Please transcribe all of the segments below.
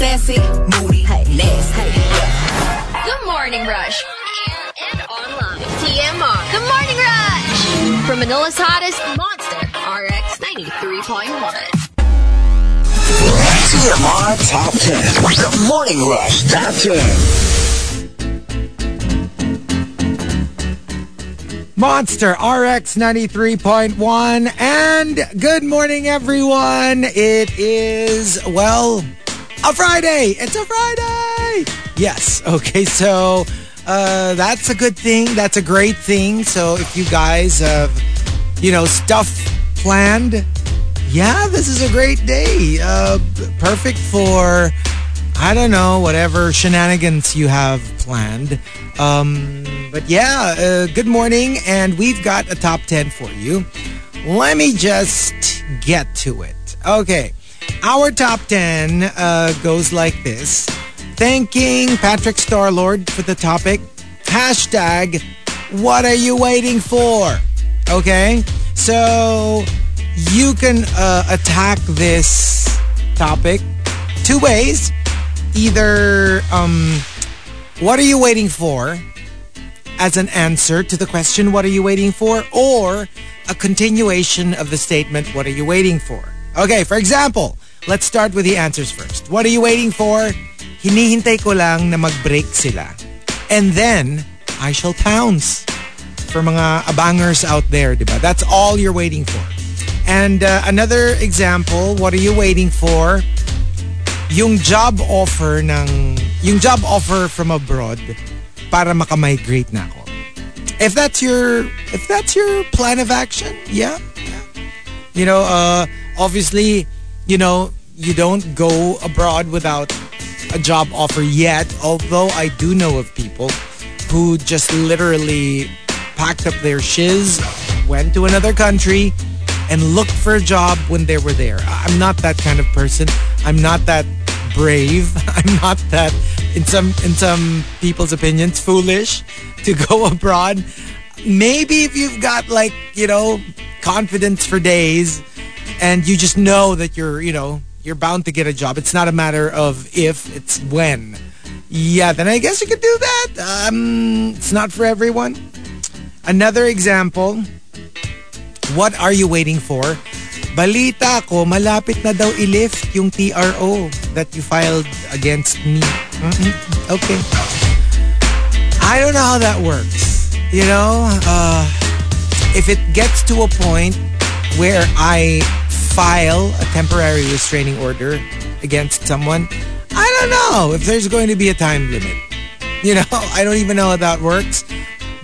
Yeah. Sassy, moody, hey, nasty. Yeah. The Morning Rush. Air and online. TMR. The Morning Rush. From Manila's hottest, Monster RX 93.1. TMR Top 10. The Morning Rush Top 10. Monster RX 93.1 and good morning everyone. It is well a Friday. It's a Friday. Yes. Okay. So uh, that's a good thing. That's a great thing. So if you guys have you know stuff planned, yeah, this is a great day. Uh, perfect for I don't know whatever shenanigans you have planned. Um, but yeah, uh, good morning, and we've got a top 10 for you. Let me just get to it. Okay, our top 10 uh, goes like this Thanking Patrick Starlord for the topic. Hashtag, what are you waiting for? Okay, so you can uh, attack this topic two ways. Either, um, what are you waiting for? as an answer to the question, What are you waiting for? or a continuation of the statement, What are you waiting for? Okay, for example, let's start with the answers first. What are you waiting for? Hinihintay ko lang na mag-break sila. And then, I shall pounce. For mga abangers out there, diba? That's all you're waiting for. And uh, another example, what are you waiting for? Yung job offer ng yung job offer from abroad para makamigrate na ako. If that's your if that's your plan of action, yeah. yeah. You know, uh obviously, you know, you don't go abroad without a job offer yet, although I do know of people who just literally packed up their shiz, went to another country and looked for a job when they were there. I'm not that kind of person. I'm not that brave. I'm not that in some in some people's opinions foolish to go abroad. Maybe if you've got like, you know, confidence for days and you just know that you're, you know, you're bound to get a job. It's not a matter of if, it's when. Yeah, then I guess you could do that. Um, it's not for everyone. Another example, what are you waiting for? Balita ko, malapit na daw i-lift yung TRO that you filed against me. Mm-mm. Okay. I don't know how that works. You know, uh, if it gets to a point where I file a temporary restraining order against someone, I don't know if there's going to be a time limit. You know, I don't even know how that works.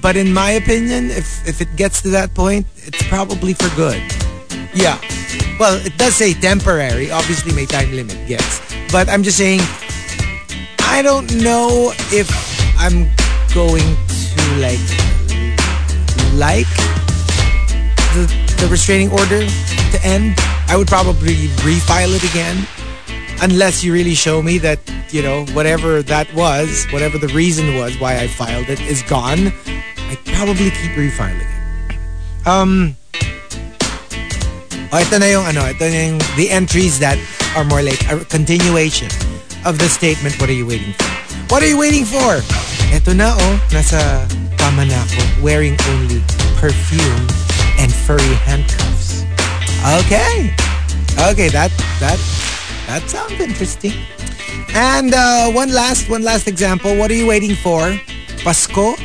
But in my opinion, if, if it gets to that point, it's probably for good. Yeah. Well, it does say temporary. Obviously, may time limit, gets. But I'm just saying, I don't know if I'm going to like like the, the restraining order to end. I would probably refile it again unless you really show me that, you know, whatever that was, whatever the reason was why I filed it is gone. I'd probably keep refiling it. Um, oh, ito na yung ano, ito na yung the entries that are more like a continuation of the statement, what are you waiting for? What are you waiting for? Ito na oh, nasa wearing only perfume and furry handcuffs. Okay. Okay, that that that sounds interesting. And uh, one last one last example. What are you waiting for? Pasko,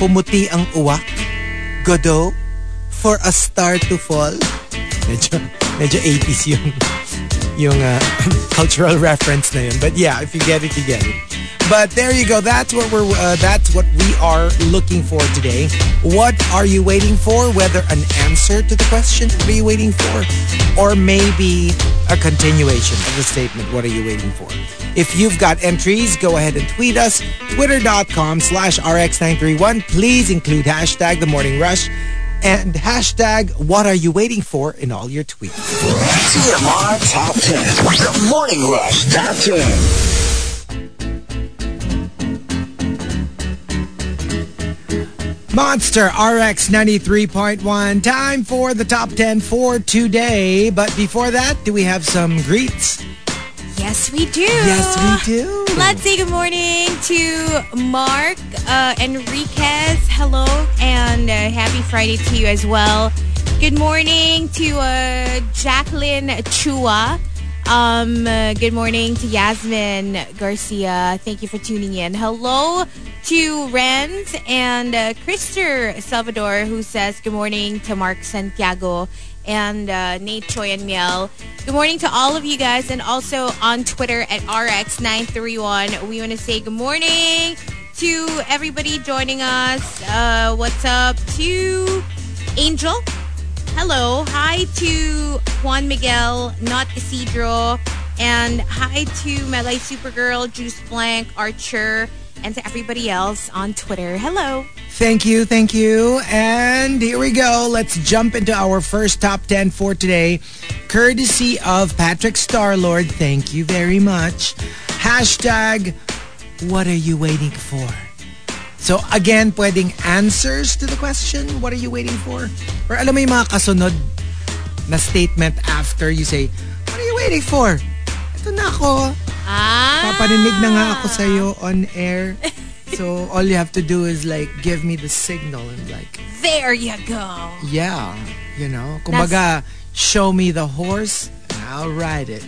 pumuti ang uwak. Godot, for a star to fall. Medyo, medyo 80s yung, yung uh, cultural reference na yun. But yeah, if you get it, you get it. But there you go. That's what we're. Uh, that's what we are looking for today. What are you waiting for? Whether an answer to the question, what are you waiting for, or maybe a continuation of the statement, what are you waiting for? If you've got entries, go ahead and tweet us. Twitter.com slash RX931. Please include hashtag The Morning Rush and hashtag What Are You Waiting For in all your tweets. TMR Top 10. The Morning Rush Top 10. Monster RX 93.1. Time for the top 10 for today. But before that, do we have some greets? Yes, we do. Yes, we do. Let's say good morning to Mark uh, Enriquez. Hello, and uh, happy Friday to you as well. Good morning to uh, Jacqueline Chua. Um, uh, good morning to Yasmin Garcia. Thank you for tuning in. Hello to Renz and uh, Salvador, who says good morning to Mark Santiago and uh, Nate Choi and Miel. Good morning to all of you guys, and also on Twitter at RX931. We want to say good morning to everybody joining us. Uh, what's up to Angel? Hello. Hi to Juan Miguel, not Isidro. And hi to Melay Supergirl, Juice Blank, Archer, and to everybody else on Twitter. Hello. Thank you, thank you. And here we go. Let's jump into our first top 10 for today. Courtesy of Patrick Starlord. Thank you very much. Hashtag, what are you waiting for? So again, pwedeng answers to the question, what are you waiting for? Or alam mo yung mga kasunod na statement after you say, what are you waiting for? Ito na ako. Ah. Papaninig na nga ako sa'yo on air. So all you have to do is like give me the signal and like, There you go. yeah, you know. Kumbaga, show me the horse and I'll ride it.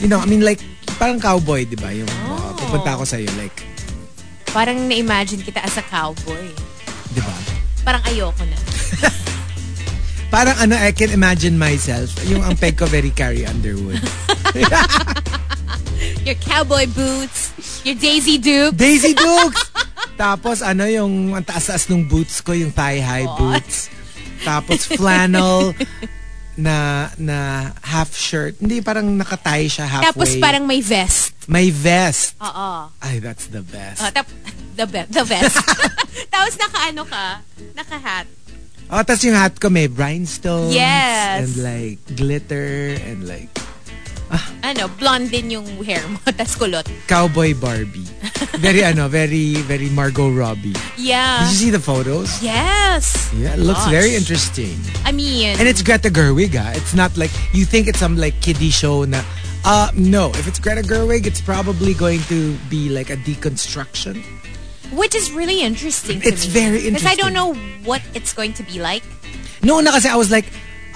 You know, I mean like, parang cowboy, di ba? Yung uh, pupunta ako sa'yo, like, Parang na-imagine kita as a cowboy. di ba? Parang ayoko na. Parang ano, I can imagine myself. Yung ang peg ko very Carrie Underwood. Your cowboy boots, your Daisy Duke. Daisy Dukes! Tapos ano yung ang taas-taas ng boots ko, yung thigh-high boots. Tapos flannel na na half shirt. Hindi, parang nakatie siya halfway. Tapos parang may vest. May vest. Oo. Ay, that's the best. Oh, tap, the, be- the vest. Tapos naka-ano ka? Naka-hat. Oh, tapos yung hat ko may rhinestones. Yes. And like glitter and like Ano, blonde din yung hair mo. Tapos kulot. cowboy Barbie. Very ano, very, very Margot Robbie. Yeah. Did you see the photos? Yes. Yeah, it looks very interesting. I mean, And it's Greta Gerwig, ah. It's not like, you think it's some like kiddie show na, uh, no. If it's Greta Gerwig, it's probably going to be like a deconstruction. which is really interesting It's me. very interesting. Because I don't know what it's going to be like. No, na kasi I was like,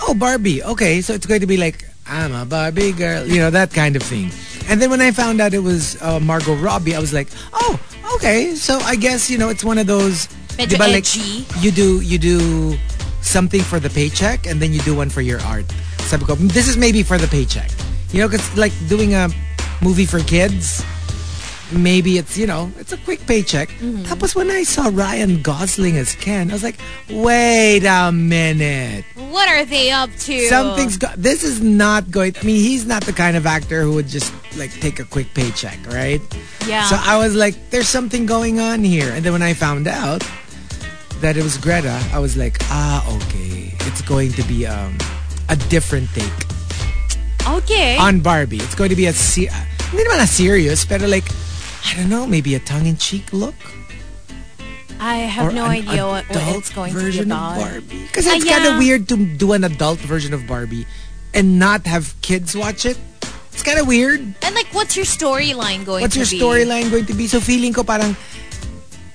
oh, Barbie. Okay, so it's going to be like, I'm a Barbie girl. You know, that kind of thing. And then when I found out it was uh, Margot Robbie, I was like, oh, okay. So I guess, you know, it's one of those... Medyo diba, like, you do, you do something for the paycheck and then you do one for your art. Sabi ko, this is maybe for the paycheck. You know, because like doing a movie for kids, maybe it's, you know, it's a quick paycheck. Mm-hmm. Tapos when I saw Ryan Gosling as Ken, I was like, wait a minute. What are they up to? Something's got, this is not going, I mean, he's not the kind of actor who would just like take a quick paycheck, right? Yeah. So I was like, there's something going on here. And then when I found out that it was Greta, I was like, ah, okay. It's going to be um, a different take okay. on Barbie. It's going to be a, se- hindi naman a serious, pero like, I don't know, maybe a tongue-in-cheek look? I have or no idea what, what it's going to be version about. of Barbie. Because it's uh, kind yeah. of weird to do an adult version of Barbie and not have kids watch it. It's kind of weird. And like, what's your storyline going What's to your be? storyline going to be? So feeling ko parang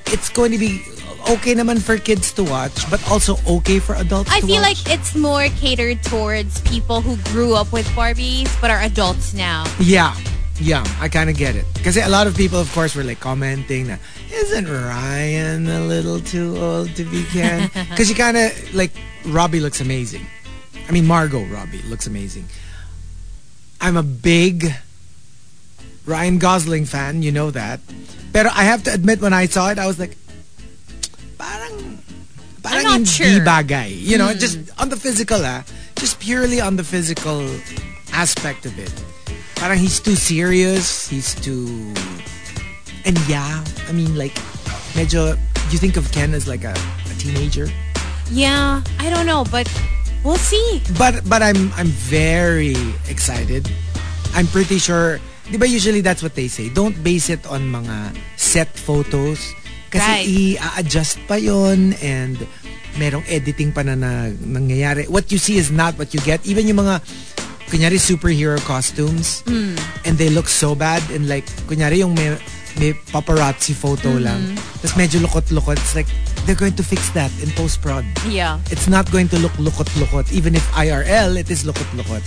it's going to be okay naman for kids to watch, but also okay for adults I feel watch. like it's more catered towards people who grew up with Barbies but are adults now. Yeah. Yeah, I kind of get it. Because a lot of people, of course, were like commenting that, isn't Ryan a little too old to be Ken? Because you kind of, like, Robbie looks amazing. I mean, Margot Robbie looks amazing. I'm a big Ryan Gosling fan, you know that. Pero I have to admit, when I saw it, I was like, parang, parang not hindi sure. bagay. You know, just on the physical, ah. Just purely on the physical aspect of it. Parang he's too serious. He's too... And yeah, I mean, like, medyo, you think of Ken as like a, a teenager. Yeah, I don't know, but we'll see. But but I'm I'm very excited. I'm pretty sure, di ba usually that's what they say. Don't base it on mga set photos. Kasi Right. i-adjust pa yon and merong editing pa na, na nangyayari. What you see is not what you get. Even yung mga, kunyari superhero costumes and they look so bad and like, kunyari yung may, may paparazzi photo lang. Tapos medyo lukot-lukot. It's like, they're going to fix that in post-prod Yeah. it's not going to look lukot-lukot. Even if IRL, it is lukot-lukot.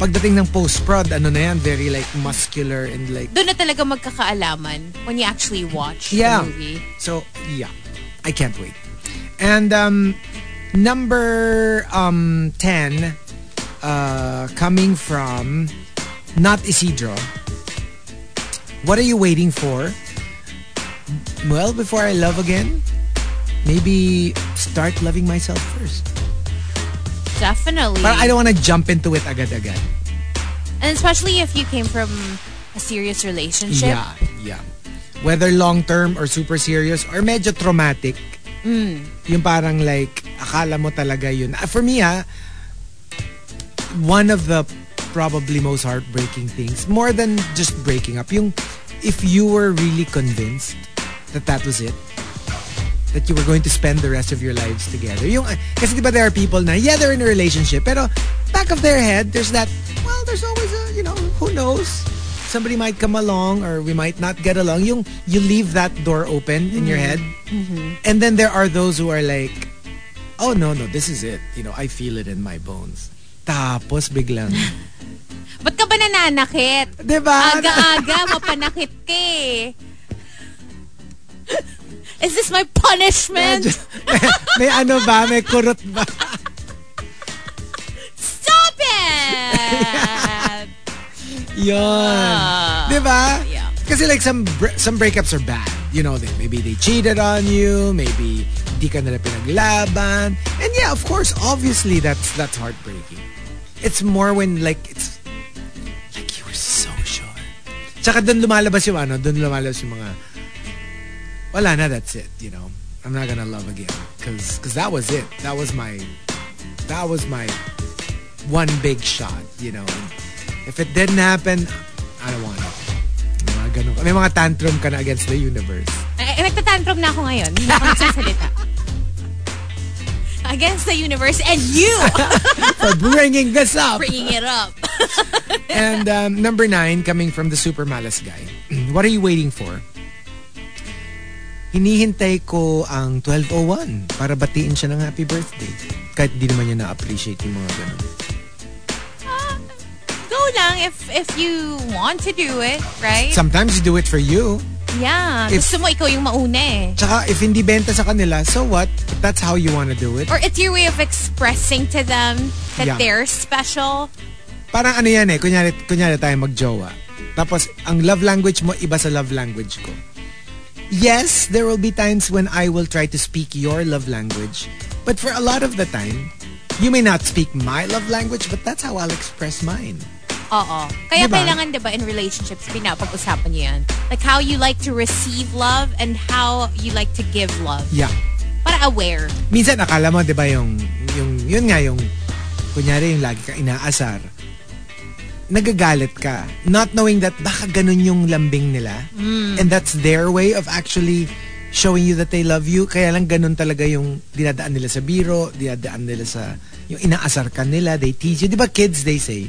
Pagdating ng post-prod, ano na yan, very like muscular and like, Doon na talaga magkakaalaman when you actually watch Yeah. the movie. so yeah, I can't wait. And um, number um, 10, uh, coming from not Isidro. What are you waiting for? Well, before I love again, maybe start loving myself first. Definitely. But I don't want to jump into it agad-agad. and especially if you came from a serious relationship. Yeah, yeah. Whether long-term or super serious or medyo traumatic, yung parang like, akala mo talaga yun. Ah, For me ha, one of the probably most heartbreaking things, more than just breaking up, yung if you were really convinced that that was it, that you were going to spend the rest of your lives together. Yung, ah, kasi di ba there are people na, yeah, they're in a relationship, pero back of their head, there's that, well, there's always a, you know, who knows? Somebody might come along or we might not get along. Yung, you leave that door open in your mm-hmm. head. Mm-hmm. And then there are those who are like, oh, no, no, this is it. You know, I feel it in my bones. Tapos biglang, Ba't ka ba nananakit? di ba? Aga-aga, mapanakit ka eh. Is this my punishment? Medyo- may, may ano ba? May kurot ba? Stop it! Yun. Di ba? yeah. Kasi like some some breakups are bad. You know, they, maybe they cheated on you, maybe di ka nila pinaglaban. And yeah, of course, obviously that's that's heartbreaking. It's more when like it's like you were so sure. Tsaka doon lumalabas yung ano, doon lumalabas yung mga wala na, that's it, you know. I'm not gonna love again. Cause, cause that was it. That was my that was my one big shot, you know. If it didn't happen, I don't want it. Mga ganun. May mga tantrum ka na against the universe. Eh, nagtatantrum na ako ngayon. Hindi ako nagsasalita. Against the universe and you For bringing this up. bringing it up. And um, number nine, coming from the super malas guy. What are you waiting for? Hinihintay ko ang 12.01 para batiin siya ng happy birthday. Kahit di naman niya na-appreciate yung mga ganun. Go lang if if you want to do it, right? Sometimes you do it for you. Yeah. if- Gusto mo ikaw yung mauna eh. Tsaka if hindi benta sa kanila, so what? That's how you want to do it. Or it's your way of expressing to them that Yeah. they're special. Parang ano yan eh, kunyari, kunyari tayo magjowa. Tapos, ang love language mo, iba sa love language ko. Yes, there will be times when I will try to speak your love language. But for a lot of the time, you may not speak my love language, but that's how I'll express mine. Oo. Kaya Diba? kailangan 'di ba in relationships pinapag-usapan niyo yan. Like how you like to receive love and how you like to give love. Yeah. Para aware. Minsan, akala mo, di ba, yung, yung, yun nga, yung, kunyari, yung lagi ka inaasar, nagagalit ka, not knowing that baka ganun yung lambing nila. And that's their way of actually showing you that they love you. Kaya lang ganun talaga yung dinadaan nila sa biro, dinadaan nila sa, yung inaasar ka nila, they tease you. Di ba kids, they say,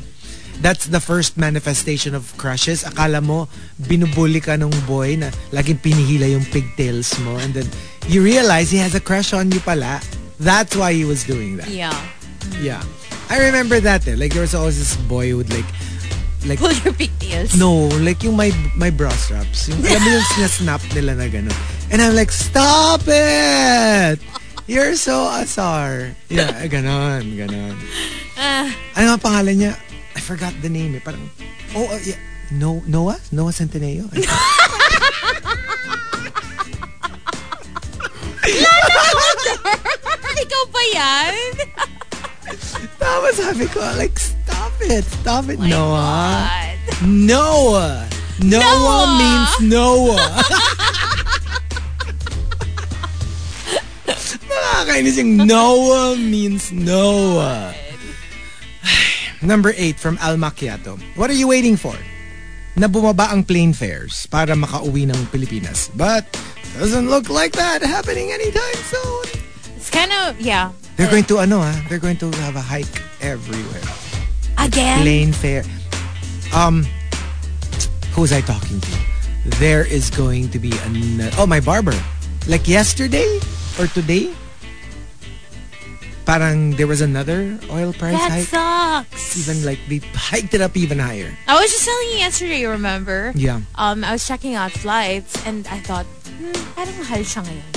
that's the first manifestation of crushes. Akala mo, binubuli ka nung boy na laging pinihila yung pigtails mo. And then, you realize he has a crush on you pala. That's why he was doing that. Yeah. Yeah. I remember that eh. Like, there was always this boy who would like, like, Pull your pigtails. no, like yung my, my bra straps. Yung, alam mo yung sinasnap nila na gano'n. And I'm like, stop it! You're so asar. Yeah, ganon, ganon. Ah. ano nga pangalan niya? I forgot the name eh. Parang, oh, uh, yeah. No, Noah? Noah Centineo? Ikaw ba yan? Tapos sabi ko, like, stop it. Stop it, My Noah. God. Noah. Noah Noah. means Noah. Nakakainis yung Noah means Noah. Number eight from Al Macchiato. What are you waiting for? Na bumaba ang plane fares para makauwi ng Pilipinas. But doesn't look like that happening anytime soon. It's kind of, yeah. They're going to ano ah, they're going to have a hike everywhere. Again? Plane fare. Um, who was I talking to? There is going to be an oh my barber. Like yesterday or today, parang there was another oil price That hike. sucks. Even like they hiked it up even higher. I was just telling you yesterday, you remember? Yeah. Um, I was checking out flights and I thought, hmm, parang mahal siya ngayon.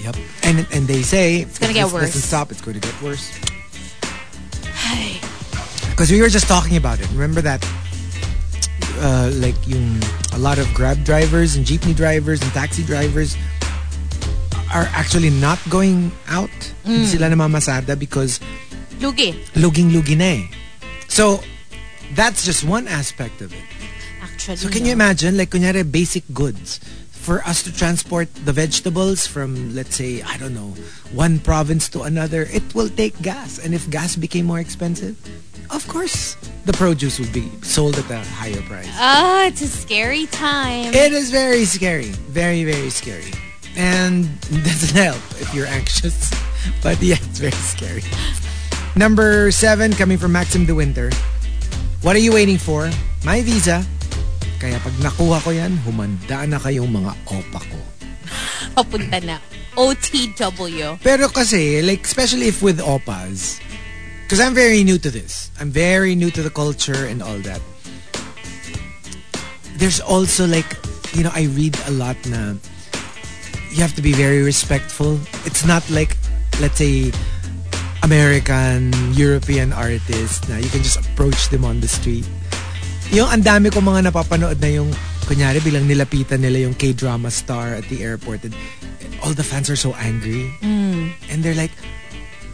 Yep. And and they say it's gonna get worse. Doesn't stop. It's going to get worse. Because we were just talking about it. Remember that, uh, like yung a lot of Grab drivers and jeepney drivers and taxi drivers are actually not going out. Hindi Mm. sila namamasada because Lugi. luging-lugi na eh. So, that's just one aspect of it. Actually. So can you imagine, like, kunyari, basic goods, for us to transport the vegetables from, let's say, I don't know, one province to another, it will take gas. And if gas became more expensive, of course, the produce would be sold at a higher price. Ah, it's a scary time. It is very scary. Very, very scary. And doesn't help if you're anxious. But yeah, it's very scary. Number seven, coming from Maxim De Winter. What are you waiting for? My visa. Kaya pag nakuha ko yan, humanda na kayong mga opa ko. Papunta na. OTW. Pero kasi, like, especially if with opas, because I'm very new to this. I'm very new to the culture and all that. There's also like, you know, I read a lot na you have to be very respectful. It's not like, let's say, American, European artists na you can just approach them on the street. Yung ang dami ko mga napapanood na yung, kunyari, bilang nilapitan nila yung K-drama star at the airport and all the fans are so angry. And they're like,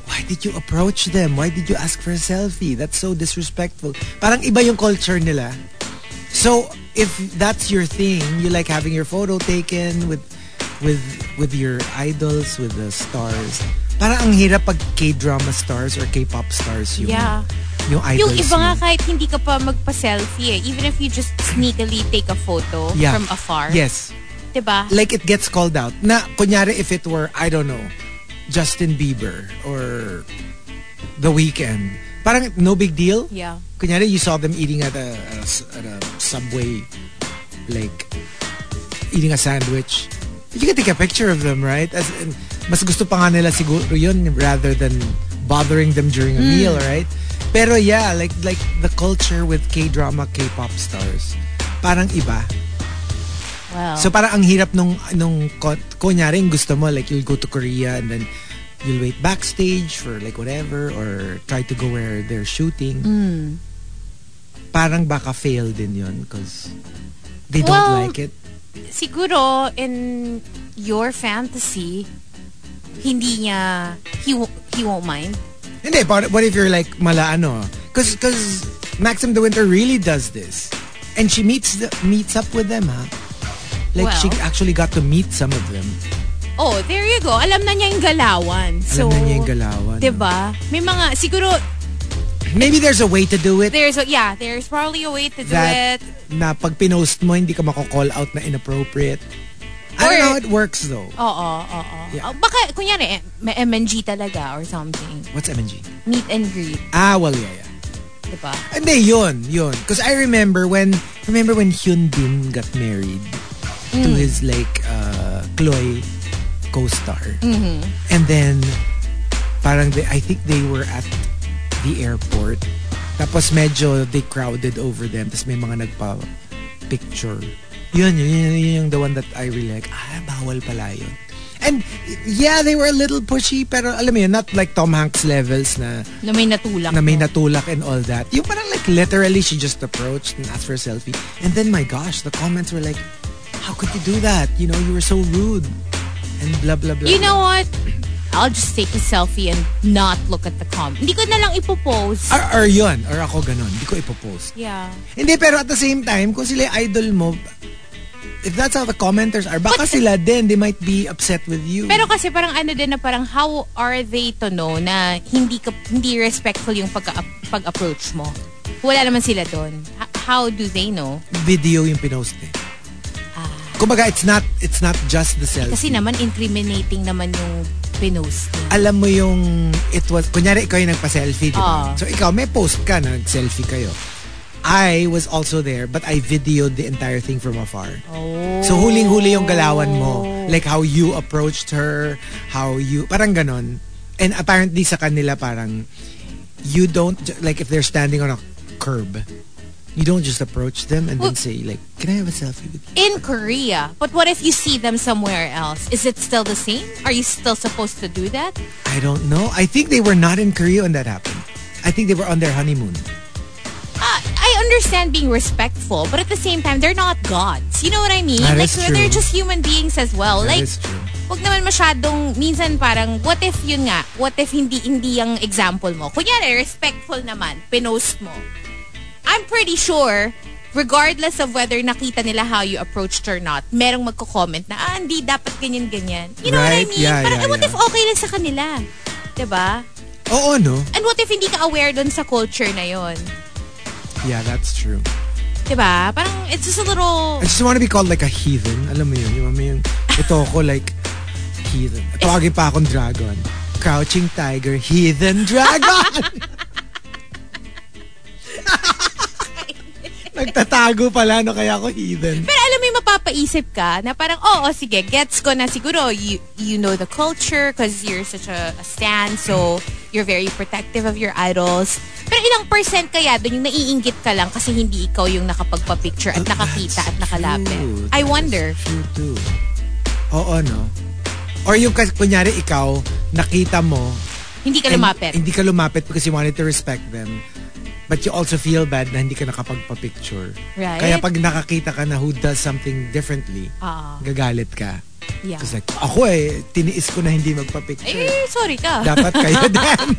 why did you approach them? Why did you ask for a selfie? That's so disrespectful. Parang iba yung culture nila. So, if that's your thing, you like having your photo taken with with with your idols, with the stars. Parang ang hirap pag K-drama stars or K-pop stars yung Yeah. yung idols. Yung iba nga kahit hindi ka pa magpa-selfie eh. Even if you just sneakily take a photo Yeah. from afar. Yes. Diba? like it gets called out. Na kunyari if it were I don't know Justin Bieber or The Weeknd, parang no big deal. Yeah. Kunyari you saw them eating at a, at a s- at a subway, like eating a sandwich. You can take a picture of them, right? As in, mas gusto pa nga nila siguro yun rather than bothering them during a meal, right? Pero yeah, like like the culture with K-drama, K-pop stars, parang iba. Well. So parang ang hirap nung nung ko- kunyari gusto mo like you'll go to Korea and then you'll wait backstage for like whatever or try to go where they're shooting. Parang baka fail din yun because they don't Well, like it. Siguro in your fantasy, hindi niya, he, he won't mind. Hindi, but what if you're like mala ano? Because because Maxim the Winter really does this. And she meets the, meets up with them, ha? Like she Well. actually got to meet some of them. Oh, there you go. Alam na niya yung galawan. So, Alam na niya yung galawan. Diba? May mga, siguro, Maybe there's a way to do it. there's, a, yeah, there's probably a way to do that it. na pag pinost mo, hindi ka mako-call out na inappropriate. I don't know how it works though. Oo, oo. Yeah. Oh, Baka, kunyari, eh, may MNG talaga or something. What's MNG? Meet and greet. Ah, well, yeah, yeah. Diba? Hindi, yun, yun. Because I remember when, remember when Hyun Bin got married to his like, uh, Chloe co-star. And then, parang they, I think they were at the airport. Tapos medyo they crowded over them. Tapos may mga nagpa-picture. Yun, yun, yun, yun yung the one that I really like. Ah, bawal pala yun. And yeah, they were a little pushy, pero alam mo yun, not like Tom Hanks levels na Na may natulak. na may natulak and all that. Yung parang like literally she just approached and asked for a selfie. And then my gosh, the comments were like, how could you do that? You know, you were so rude. And blah, blah, blah. You know what? I'll just take a selfie and not look at the comment. Hindi ko na lang ipopost. Or, or yun. Or ako ganon. Hindi ko ipopost. Yeah. Hindi, pero at the same time, kung sila idol mo, if that's how the commenters are, baka But- sila din, they might be upset with you. Pero kasi parang ano din na parang how are they to know na hindi ka hindi respectful yung pag pag-approach mo? Wala naman sila doon. How do they know? video yung pinost eh. Kumbaga, it's not, it's not just the selfie. Kasi naman incriminating naman yung pinost alam mo yung it was kunyari ikaw yung nagpa-selfie di ba? Ah. so ikaw may post ka na nag-selfie kayo I was also there but I videoed the entire thing from afar Oh. so huling-huli yung galawan mo like how you approached her how you parang ganon and apparently sa kanila parang you don't like if they're standing on a curb you don't just approach them and then say like can I have a selfie with you in Korea. But what if you see them somewhere else? Is it still the same? Are you still supposed to do that? I don't know I think they were not in Korea when that happened I think they were on their honeymoon Uh, I understand being respectful, but at the same time, they're not gods. You know what I mean? That like, they're just human beings as well. That like, is true. wag naman masyadong, minsan parang, what if yun nga, what if hindi, hindi yung example mo? Kunyari, respectful naman, pinost mo. I'm pretty sure, regardless of whether nakita nila how you approached or not, merong magko-comment na, ah, hindi dapat ganyan-ganyan. You know what I Right? mean? Yeah, parang, yeah, what yeah. if okay lang sa kanila? ba? oo no And what if hindi ka aware dun sa culture na yon? Yeah, that's true. 'Di ba? Parang it's just a little I just want to be called like a heathen. Alam mo yun? Yung, yung, ito ko like heathen. Tawagin pa akong dragon. Crouching tiger, heathen dragon! Nagtatago pala, no? Kaya ako heathen. Pero alam mo yung mapapaisip ka na parang, oo, sige, gets ko na siguro you, you know the culture because you're such a, a stan, so you're very protective of your idols. Pero ilang percent kaya doon yung naiinggit ka lang kasi hindi ikaw yung nakapagpa-picture at nakakita at nakalapit? True. I wonder. True too. Oo, no? Or yung kunyari ikaw, nakita mo, Hindi ka lumapit. Hindi ka lumapit because you wanted to respect them. But you also feel bad na hindi ka nakapagpa-picture. Right. Kaya pag nakakita ka na who does something differently, Ah. gagalit ka. Yeah. Because like, ako eh, tiniis ko na hindi magpa-picture. Eh, sorry ka. Dapat kayo din.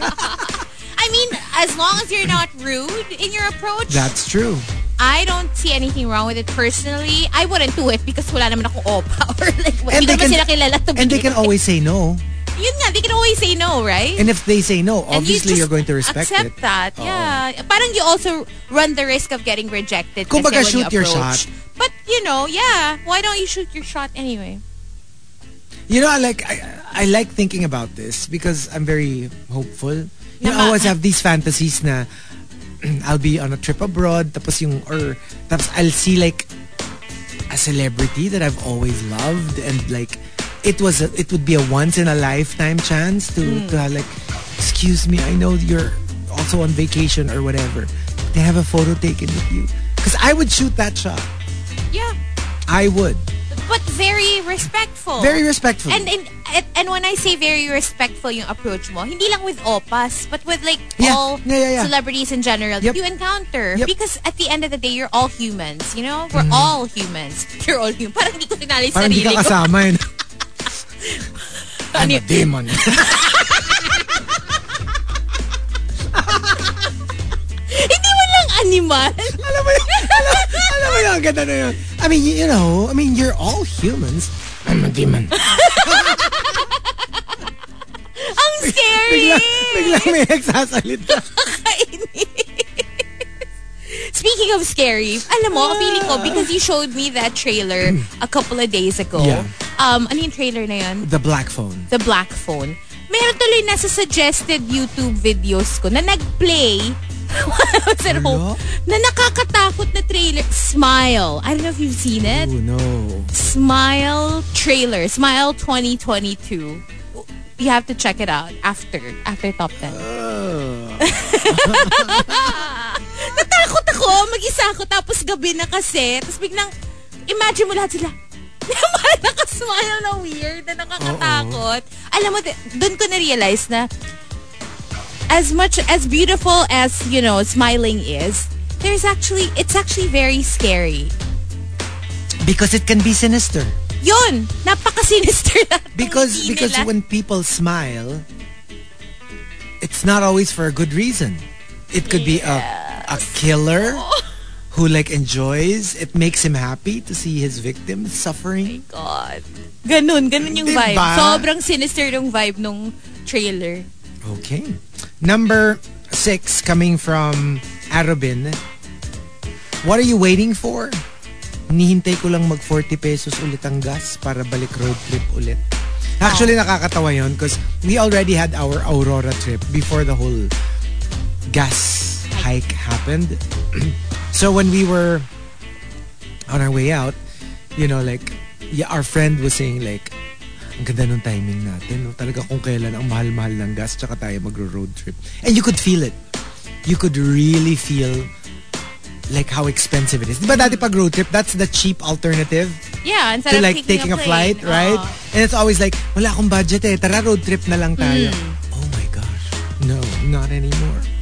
I mean, as long as you're not rude in your approach, That's true. I don't see anything wrong with it personally. I wouldn't do it because wala naman akong opa or like, And hindi naman can- sila kilala to And they can always say no. Yun nga, they can always say no, right? And if they say no, obviously you you're going to respect accept it. that. Oo. Yeah. Parang you also run the risk of getting rejected kasi when shoot you your shot. But, you know, yeah. Why don't you shoot your shot anyway? You know, I like I, I like thinking about this because I'm very hopeful. You know, I always have these fantasies na I'll be on a trip abroad tapos yung or tapos I'll see like a celebrity that I've always loved and like it was a, it would be a once in a lifetime chance to Hmm. to have like excuse me I know you're also on vacation or whatever they have a photo taken with you because I would shoot that shot Yeah. I would But very respectful. very respectful And, and and when I say very respectful yung approach mo, hindi lang with opas, but with like Yeah. all Yeah, yeah, celebrities in general Yep. that you encounter. Yep. Because at the end of the day, you're all humans, you know? We're all humans. You're all human. Parang hindi ko tinali parang sarili ka ko. kasama yun I'm a demon hindi mo lang animal. alam mo yun, alam, alam mo yun, ang ganda na yun. I mean, you, know, I mean, you're all humans. I'm a demon. Ang scary. bigla, bigla may nagsasalita. Speaking of scary, alam mo, feeling ko, because you showed me that trailer a couple of days ago. Yeah. Um, ano yung trailer na yun? The black phone. The Black Phone. Meron tuloy na sa suggested YouTube videos ko na nag-play at home, na nakakatakot na trailer. Smile. I don't know if you've seen it. Oh, no. Smile trailer. Smile 2022. You have to check it out after after Top 10. Natakot ako. Mag-isa ako. Tapos gabi na kasi. Tapos biglang, imagine mo lahat sila. Nakasmile na weird, na nakakatakot. Alam mo, doon ko na-realize na as much, as beautiful as, you know, smiling is, there's actually, it's actually very scary. Because it can be sinister. Yun, napaka-sinister na. Because because nila. when people smile, it's not always for a good reason. It could be a a killer who like enjoys. It makes him happy to see his victims suffering. God. Ganun, ganun yung Diba? vibe. Sobrang sinister yung vibe nung trailer. Okay. Number six coming from Arabin. What are you waiting for? Nihintay ko lang mag 40 pesos ulit ang gas para balik road trip ulit. Actually, nakakatawa yun because we already had our Aurora trip before the whole gas hike happened. so when we were on our way out, you know, like, yeah, our friend was saying like, ang ganda ng timing natin. No? Talaga kung kailan ang mahal-mahal ng gas tsaka tayo magro-road trip. And you could feel it. You could really feel like how expensive it is. Di ba dati pag road trip, that's the cheap alternative Yeah, instead to of like taking, a, plane. flight, right? Oo. And it's always like, wala akong budget eh. Tara road trip na lang tayo. Hmm. Oh my gosh. No, not anymore.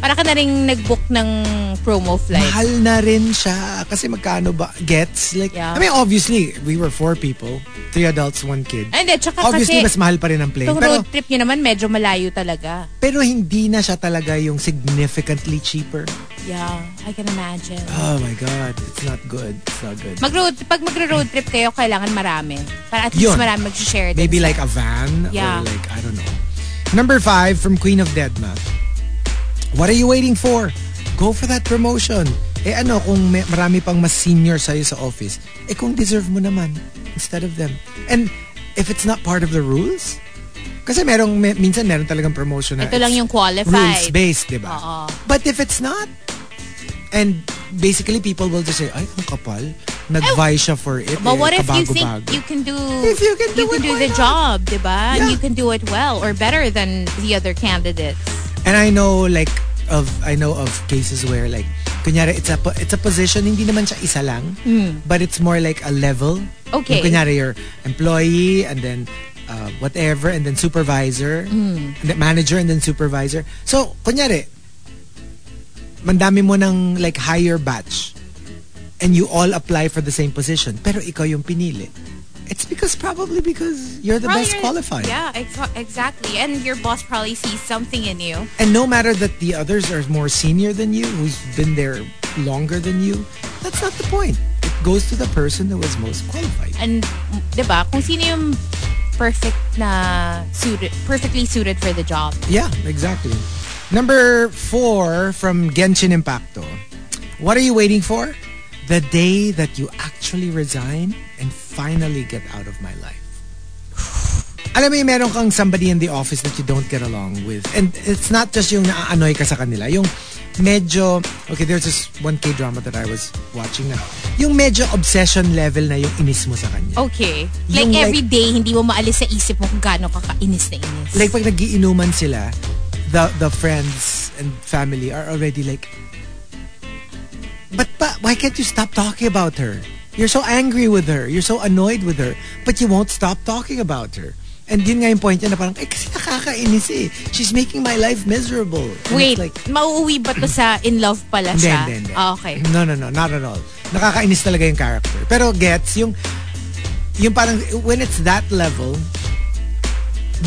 Para ka na rin nag-book ng promo flight. Mahal na rin siya. Kasi magkano ba? Gets? Like, Yeah. I mean, obviously, we were four people. Three adults, one kid. Hindi, tsaka Obviously, kasi mas mahal pa rin ang plane. itong Pero, road trip nyo naman medyo malayo talaga. pero hindi na siya talaga yung significantly cheaper. Yeah, I can imagine. Oh my God. It's not good. It's not good. Mag-road, pag magro-road trip kayo, kailangan marami. Para at least Yun. marami mag-share. Maybe like a van Yeah. or like, I don't know. Number five from Queen of Deadma. What are you waiting for? Go for that promotion. Eh ano, kung may, marami pang mas senior sa'yo sa office, eh kung deserve mo naman instead of them. And if it's not part of the rules, kasi merong, may, minsan meron talagang promotion na Ito lang yung qualified. rules-based, di ba? But if it's not, and basically people will just say, ay, ang kapal, nag-vie siya for it. But eh, what if you think kabago-bago." you can do If you can do it, why the not? job, diba? And Yeah. you can do it well or better than the other candidates. And I know like of I know of cases where like kunyari it's a it's a position hindi naman siya isa lang but it's more like a level. Okay. Yung kunyari your employee and then uh, whatever and then supervisor and then manager and then supervisor. So kunyari mandami mo ng like higher batch and you all apply for the same position pero ikaw yung pinili. It's because probably because you're the Probably best you're- qualified. Yeah, ex- exactly. And your boss probably sees something in you. And no matter that the others are more senior than you, who's been there longer than you, that's not the point. It goes to the person that was most qualified. And, diba, kung sino yung perfect na suited, perfectly suited for the job. Yeah, exactly. Number four from Genshin Impacto. What are you waiting for? The day that you actually resign and finally get out of my life. Alam mo yung meron kang somebody in the office that you don't get along with. And it's not just yung naa-annoy ka sa kanila. Yung medyo, okay, there's this one K-drama that I was watching na, yung medyo obsession level na yung inis mo sa kanya. Okay. Like Yung like- every day, hindi mo maalis sa isip mo kung gaano ka kainis na inis. like pag nagiinuman sila, the the friends and family are already like, but pa, why can't you stop talking about her? You're so angry with her. You're so annoyed with her. But you won't stop talking about her. And yun nga yung point niya na parang, eh kasi nakakainis eh. She's making my life miserable. And Wait, like, mauuwi ba to sa in love pala siya? hindi, hindi. Ah, okay. No, no, no. Not at all. Nakakainis talaga yung character. Pero gets, yung, yung parang, when it's that level,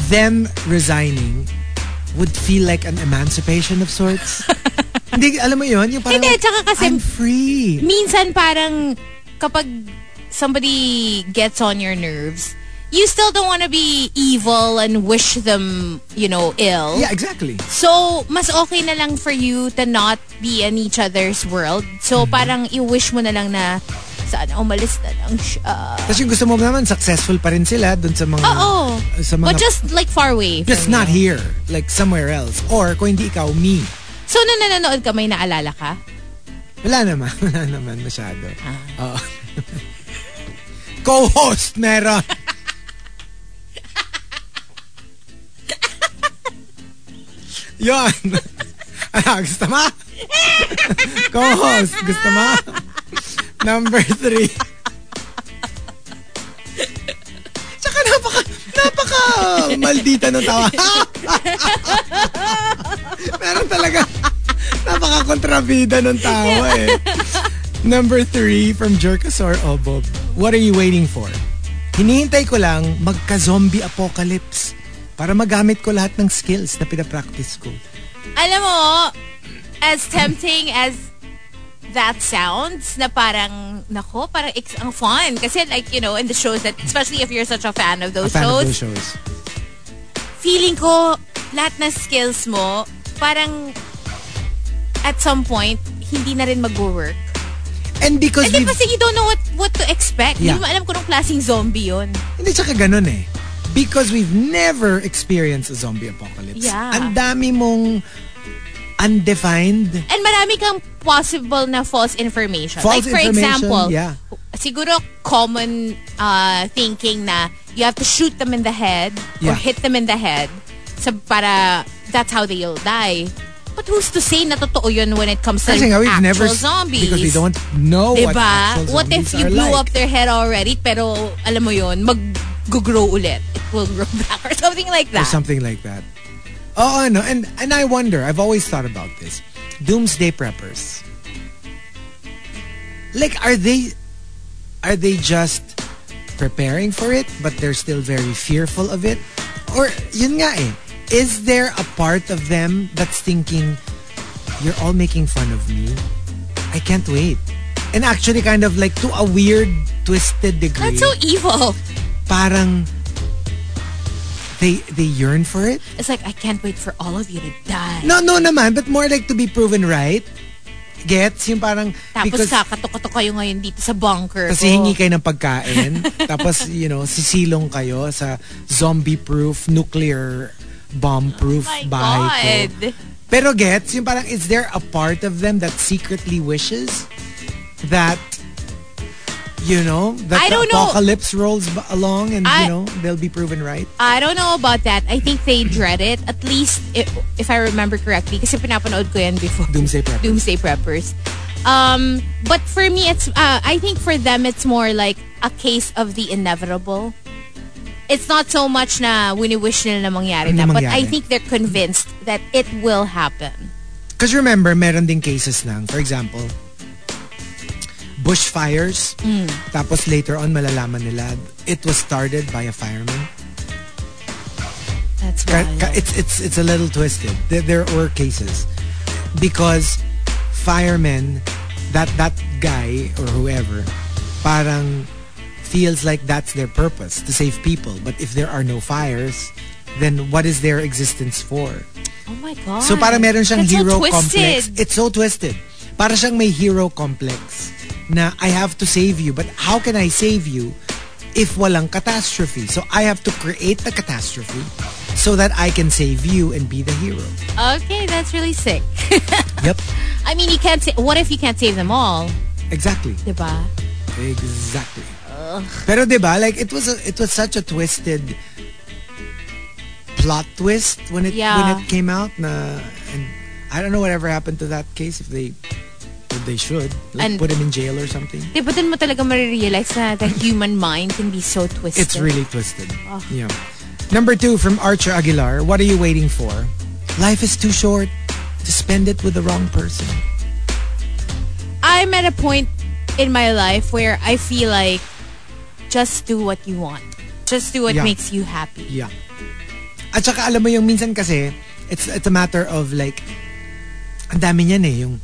them resigning would feel like an emancipation of sorts. Hindi, alam mo yun? Yung parang, Hindi, like, tsaka kasi- I'm free. Minsan parang kapag somebody gets on your nerves, you still don't want to be evil and wish them, you know, ill. Yeah, exactly. So, mas okay na lang for you to not be in each other's world. So, Mm-hmm. parang i-wish mo na lang na sana umalis na lang siya. Tapos yung gusto mo naman, successful pa rin sila dun sa mga... Oo. Sa mga But just like far away. just not you. here. Like somewhere else. Or kung hindi ikaw, me. So, na nanonood ka, may naalala ka? Wala naman. Wala naman masyado. Ah. Oo. Co-host meron. Yon. Ano, ah, gusto mo? Co-host, gusto mo? Number three. Tsaka napaka, napaka maldita ng tawa. Meron talaga, napaka kontrabida ng tawa eh. Number three from Jerkasaur Obob. What are you waiting for? Hinihintay ko lang magka-zombie apocalypse para magamit ko lahat ng skills na pinapractice ko. Alam mo, as tempting as that sounds, na parang, nako, parang it's ang fun. Kasi like, you know, in the shows that, especially if you're such a fan of A those fan shows, of those shows. feeling ko, lahat na skills mo, parang, at some point, hindi na rin mag-work. And because we've... kasi you don't know what what to expect. Yeah. Hindi mo alam kung anong klaseng zombie yun. Hindi tsaka ganun eh. Because we've never experienced a zombie apocalypse. Yeah. Ang dami mong undefined. And marami kang possible na false information. False like for information, example, yeah. siguro common uh, thinking na you have to shoot them in the head or Yeah. hit them in the head sa para that's how they'll die. But who's to say na totoo yun when it comes to Kasi nga, actual never... zombies? Because we don't know what Diba? actual What if you blew like. up their head already pero alam mo yun, mag-grow ulit. It will grow back or something like that. Or something like that. Oh, no. And, and I wonder, I've always thought about this. Doomsday preppers. Like, are they... Are they just preparing for it, but they're still very fearful of it? Or, yun nga eh, is there a part of them that's thinking, you're all making fun of me? I can't wait. And actually kind of like to a weird, twisted degree. That's so evil. Parang they they yearn for it. It's like, I can't wait for all of you to die. No, no naman, but more like to be proven right. Gets? Yung parang, Tapos because, kakatok-katok kayo ngayon dito sa bunker kasi hingi kayo ng pagkain. tapos, you know, sisilong kayo sa zombie-proof, nuclear bomb-proof Oh bahay ko. God. Pero gets, yung parang, is there a part of them that secretly wishes that, you know, that I the don't know. apocalypse rolls along and, I- you know, they'll be proven right? I don't know about that. I think they dread it. At least, if, if I remember correctly, kasi pinapanood ko yan before. Doomsday Preppers. Doomsday Preppers. Um, but for me, it's, uh, I think for them, it's more like a case of the inevitable. It's not so much na wini-wish nila na mangyari na, but. I think they're convinced that it will happen. Because remember, meron ding cases ng, for example, bushfires. Mm. Tapos later on, malalaman nila, it was started by a fireman. That's wild. It's, it's, it's a little twisted. There, there were cases. Because firemen, that, that guy or whoever, parang feels like that's their purpose, to save people. But if there are no fires, then what is their existence for? oh my God. So para meron siyang That's hero twisted. complex. It's so twisted. Para siyang may hero complex na I have to save you. But how can I save you if walang catastrophe? So I have to create the catastrophe so that I can save you and be the hero. Okay, that's really sick. Yep. I mean, you can't say, what if you can't save them all? Exactly. Diba? Exactly. Pero 'di ba like it was a, it was such a twisted plot twist when it Yeah. when it came out na and I don't know whatever happened to that case if they if they should like And- put him in jail or something. Diba dun mo talaga marirealize na the human mind can be so twisted. It's really twisted. Ah. Yeah. Number two from Archer Aguilar. What are you waiting for? Life is too short to spend it with the wrong person. I'm at a point in my life where I feel like just do what you want. Just do what Yeah. makes you happy. Yeah. At saka alam mo yung minsan kasi, it's, it's a matter of like, ang dami niyan eh, yung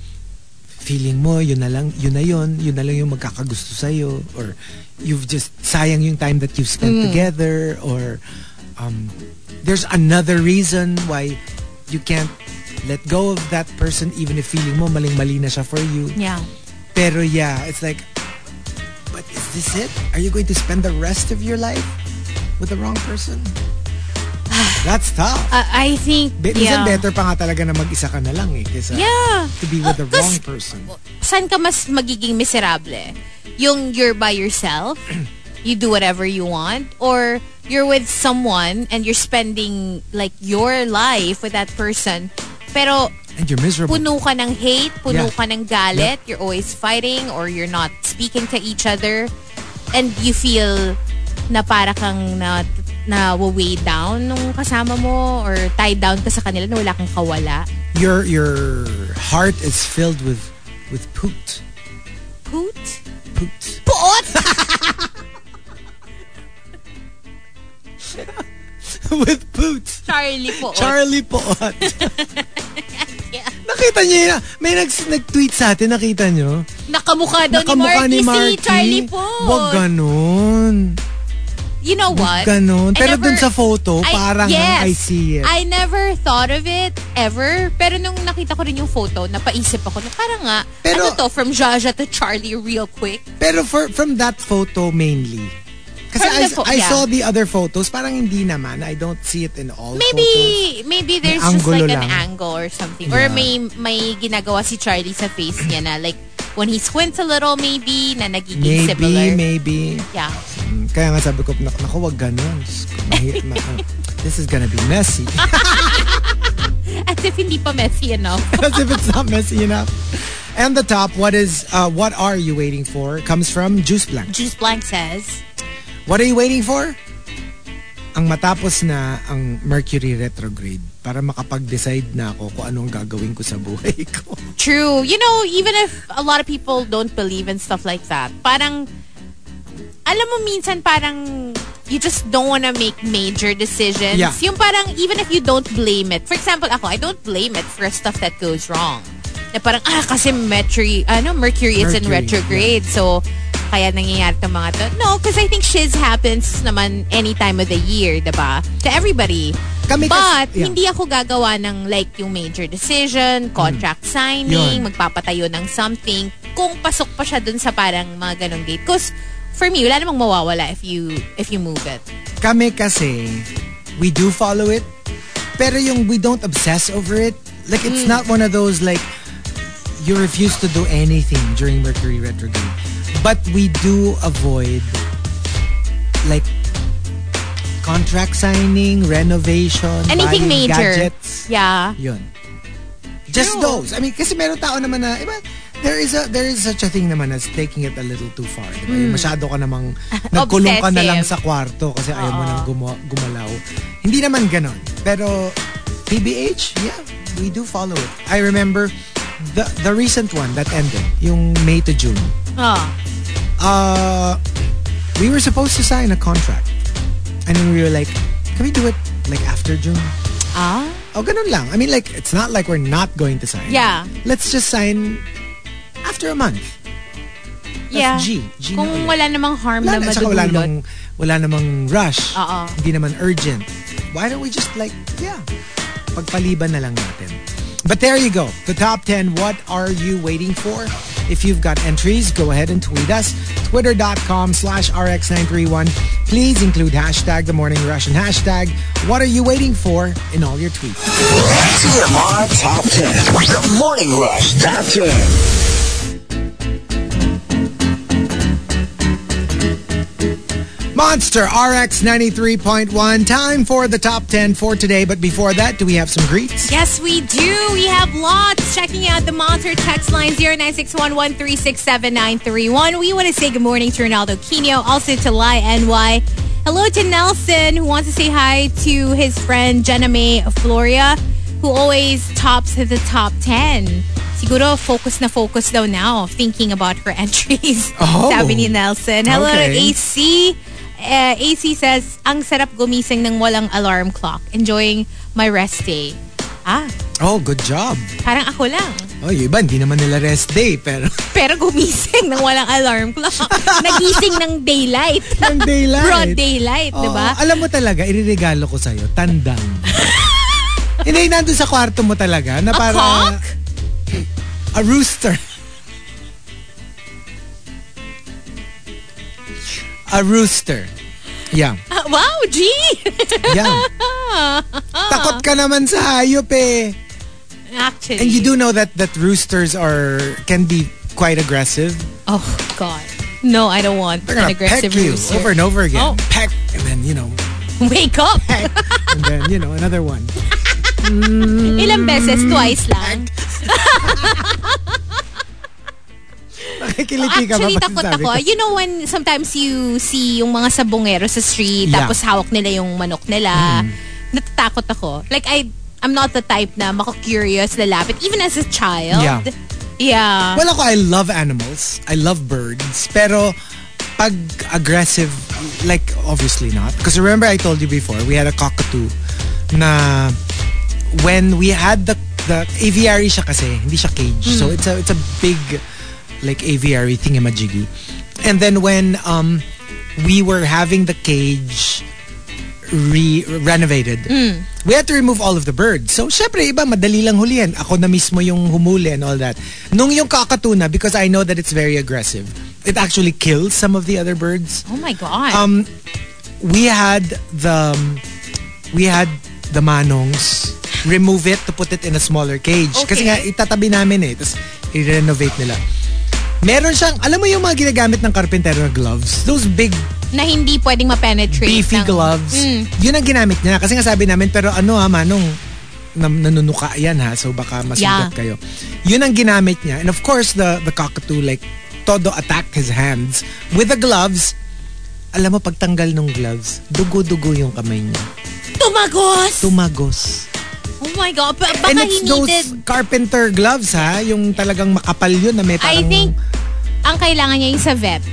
feeling mo, yun na lang, yun na yun, yun na lang yung magkakagusto sa'yo, or you've just, sayang yung time that you've spent together, or um, there's another reason why you can't let go of that person even if feeling mo maling-mali na siya for you. Yeah. Pero yeah, it's like, but is this it? Are you going to spend the rest of your life with the wrong person? That's tough. Uh, I think, Be- yeah. Minsan better pa nga talaga na mag-isa ka na lang eh. Kesa Yeah. to be with the Uh, 'cause wrong person. Saan ka mas magiging miserable? Yung you're by yourself, you do whatever you want, or you're with someone and you're spending like your life with that person, pero And you're miserable. puno ka ng hate, puno Yeah. ka ng galit, you're always fighting or you're not speaking to each other and you feel na para kang na, na weigh down nung kasama mo or tied down ka sa kanila na wala kang kawala? Your your heart is filled with with poot. Poot? Poot. Poot! with poot. Charlie Poot. Charlie Poot. Nakita niyo yun? May nag, nag-tweet sa atin, nakita niyo? Nakamukha daw Nakamukha ni ni Marky, Marky. si Charlie Poot. Wag ganun. You know what? Ganon. I Pero never- dun sa photo, I- parang yes, I see it. I never thought of it ever. Pero nung nakita ko rin yung photo, napaisip ako na parang nga, Pero- ano to, from Jaja to Charlie real quick. Pero for, from that photo mainly. Kasi I, I yeah. saw the other photos, parang hindi naman. I don't see it in all Maybe, photos. maybe there's May just like angulo an angle or something. Yeah. Or may, may ginagawa si Charlie sa face niya na like, when he squints a little maybe, na nagiging Maybe, similar. maybe. Yeah. Mm, Kaya nga sabi ko, naku, wag ganun. Diyos ko, mahi- ma- uh, this is gonna be messy. As if hindi pa messy enough. As if it's not messy enough. And the top, what is, uh, what are you waiting for? Comes from Juice Blank. Juice Blank says, What are you waiting for? Ang matapos na ang Mercury retrograde para makapag-decide na ako kung anong gagawin ko sa buhay ko. True. You know, even if a lot of people don't believe in stuff like that, parang, alam mo minsan parang, you just don't want to make major decisions. Yeah. Yung parang, even if you don't blame it. For example, ako, I don't blame it for stuff that goes wrong. Na parang, ah, kasi Mercury, ano, Mercury is in Mercury, retrograde. So, kaya nangyayari itong mga to. No, because I think shiz happens naman any time of the year, diba? To everybody. Kami But, yeah. hindi ako gagawa ng like yung major decision, contract signing, Yun. magpapatayo ng something, kung pasok pa siya dun sa parang mga ganong date. Because, for me, wala namang mawawala if you if you move it. Kami kasi, we do follow it, pero yung we don't obsess over it, like it's not one of those like, you refuse to do anything during Mercury retrograde. But we do avoid like contract signing, renovation, Anything buying major. gadgets. Yeah. Yun. Just True. those. I mean, kasi meron tao naman na, iba, there is a there is such a thing naman as taking it a little too far. Diba? Yung Masyado ka namang nagkulong ka na lang sa kwarto kasi ayaw mo nang gumo- gumalaw. Hindi naman ganon. Pero PBH, yeah, we do follow it. I remember the the recent one that ended, yung May to June. Oh. Uh, we were supposed to sign a contract. And then we were like, can we do it like after June? Ah? Oh, ganun lang. I mean, like, it's not like we're not going to sign. Yeah. Let's just sign after a month. Yeah. G. G Kung na wala namang harm Wala, na saka wala madudulot. namang, wala namang rush. Oo. Hindi naman urgent. Why don't we just like, yeah, pagpaliban na lang natin. But there you go. The top 10. What are you waiting for? If you've got entries, go ahead and tweet us. Twitter.com slash RX931. Please include hashtag The Morning Rush and hashtag What are you waiting for in all your tweets. TMR Top 10. The Morning Rush Top 10. Monster RX 93.1. Time for the top 10 for today. But before that, do we have some greets? Yes, we do. We have lots. Checking out the Monster text line 0961-1367931. We want to say good morning to Ronaldo Quino, also to Lai NY. Hello to Nelson, who wants to say hi to his friend Jenna May Floria, who always tops the top 10. Siguro focus na focus daw now, thinking about her entries. Oh. Sabi ni Nelson. Hello Okay. AC. Uh, AC says, ang sarap gumising ng walang alarm clock. Enjoying my rest day. Ah, Oh, good job. parang ako lang. Oh, yung iba, hindi naman nila rest day, pero Pero gumising ng walang alarm clock. Nagising ng daylight. ng daylight. Broad daylight, di ba? Alam mo talaga, iririgalo ko sa'yo, tandang. Hindi, nandun sa kwarto mo talaga, na para... cock? A rooster. A rooster. Yeah. Ah, wow, G! Yeah. Takot ka naman sa hayop eh. Actually. And you do know that that roosters are can be quite aggressive. Oh, God. No, I don't want They're an aggressive peck you rooster. over and over again. Oh. Peck, and then you know, Wake up! peck, and then you know another one. Ilang beses? Twice lang. Nakikiliti ka ba Actually, takot ako. ko? You know when sometimes you see yung mga sabongero sa street, Yeah. tapos hawak nila yung manok nila, natatakot ako. Like, I, I'm not the type na mako-curious, lalapit. Even as a child. Yeah. Yeah. Well, ako, I love animals. I love birds. Pero, pag aggressive, like, obviously not. Because remember I told you before, we had a cockatoo na when we had the, the aviary siya kasi, hindi siya cage. So, it's a, it's a big, like, aviary thingamajiggy. And then when um, we were having the cage re renovated. We had to remove all of the birds. So, syempre, iba, madali lang hulihan. Ako na mismo yung humuli and all that. Nung yung kakatuna, because I know that it's very aggressive, it actually kills some of the other birds. oh my God. Um, we had the, we had the manongs remove it to put it in a smaller cage. Kasi Okay. nga, itatabi namin eh. Tapos, i-renovate nila. Meron siyang, alam mo yung mga ginagamit ng karpentero na gloves? Those big na hindi pwedeng ma-penetrate. beefy ng- gloves. Mm. Yun ang ginamit niya. Kasi nga sabi namin, pero ano ha, manong, nam- nanunuka yan ha. So baka masugat Yeah. kayo. Yun ang ginamit niya. And of course, the, the cockatoo, like, todo attacked his hands. With the gloves, alam mo, pagtanggal ng gloves, dugo-dugo yung kamay niya. Tumagos! Tumagos. Oh my God. Ba- baka And he it's those needed... carpenter gloves ha. Yung talagang makapal yun na may I parang... think ang kailangan niya yung sa vet.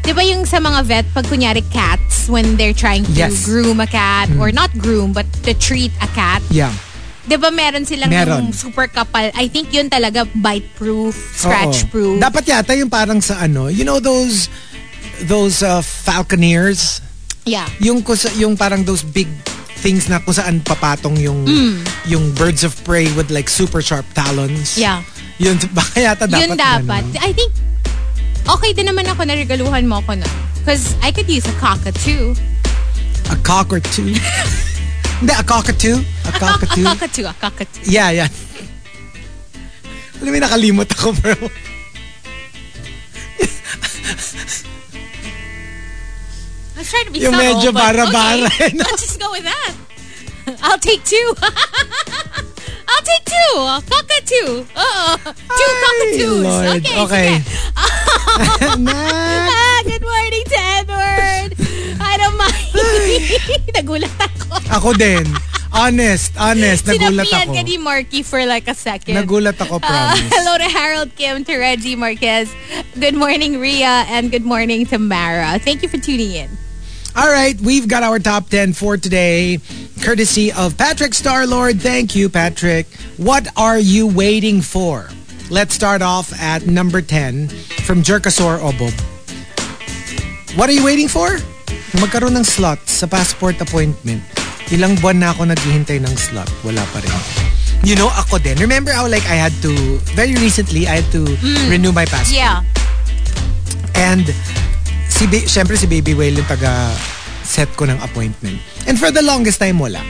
Di ba yung sa mga vet, pag kunyari cats, when they're trying to Yes. Mm. groom a cat, or not groom, but to treat a cat, Yeah. di ba meron silang Meron. yung super kapal? I think yun talaga bite-proof, scratch-proof. Oo. Dapat yata yung parang sa ano, you know those those uh, falconeers? yeah. Yung yung parang those big things na kung saan papatong yung yung birds of prey with like super sharp talons. Mm. Yeah. Yun baka yata dapat. yun dapat. ganun. I think, okay din naman ako na regaluhan mo ako na. Because I could use a cockatoo. A cock or two. Hindi, a cockatoo. A cockatoo. A cockatoo, a cockatoo. yeah, yeah. Alam mo, nakalimot ako bro. I was trying to be Yung subtle, medyo bara-bara, okay. eh, no? Let's just go with that. I'll take two. I'll take two. Cockatoo. Oo. Two cockatoos. Lord. Okay, Okay. sige. Ah, good morning to Edward. I don't mind. Nagulat ako. Ako din. Honest, honest. Nagulat ako. ka ni Marky for like a second. Nagulat ako, Uh, hello to Harold Kim, to Reggie Marquez. Good morning, Ria, and good morning to Mara. Thank you for tuning in. All right, we've got our top 10 for today, courtesy of Patrick Starlord. Thank you, Patrick. What are you waiting for? Let's start off at number 10 from Jerkasor Obob. What are you waiting for? Magkaroon ng slot sa passport appointment. Ilang buwan na ako naghihintay ng slot. Wala pa rin. You know, ako din. Remember how like I had to, very recently, I had to hmm. renew my passport. Yeah. And si ba- syempre si Baby Whale yung taga set ko ng appointment. And for the longest time wala.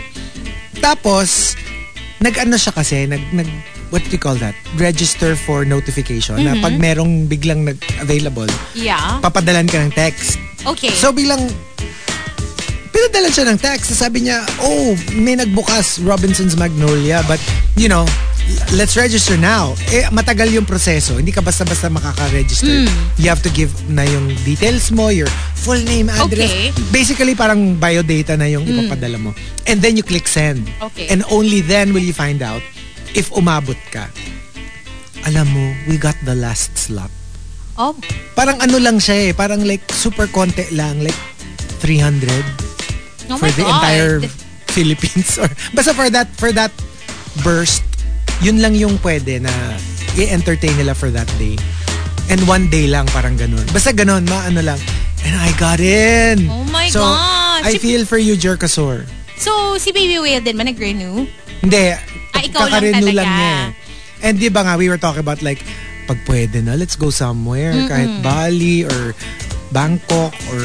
Tapos nag-ano siya kasi nag nag what do you call that? Register for notification na pag merong biglang nag-available, Yeah. papadalan ka ng text. Okay. So biglang pinadalan siya ng text. Sabi niya, oh, may nagbukas Robinson's Magnolia but you know, let's register now. Eh, matagal yung proseso. Hindi ka basta-basta makaka-register. Hmm. You have to give na yung details mo, your full name, address. Okay. Basically, parang biodata na yung ipapadala mo. And then you click send. Okay. And only then will you find out if umabot ka. Alam mo, we got the last slot oh, parang ano lang siya eh. Parang like super konti lang. Like 300 oh for the God. entire Philippines. Or basta for that, for that burst, yun lang yung pwede na i-entertain nila for that day. And one day lang, parang ganun. Basta ganun, maano lang. And I got in. Oh my so, God. I Si- feel for you, Jerkasor. So, si Baby Whale din ba nag-renew? Hindi. Ah, ikaw lang talaga. niya eh. And di ba nga, we were talking about like, pag pwede na, let's go somewhere. Kahit Bali or Bangkok or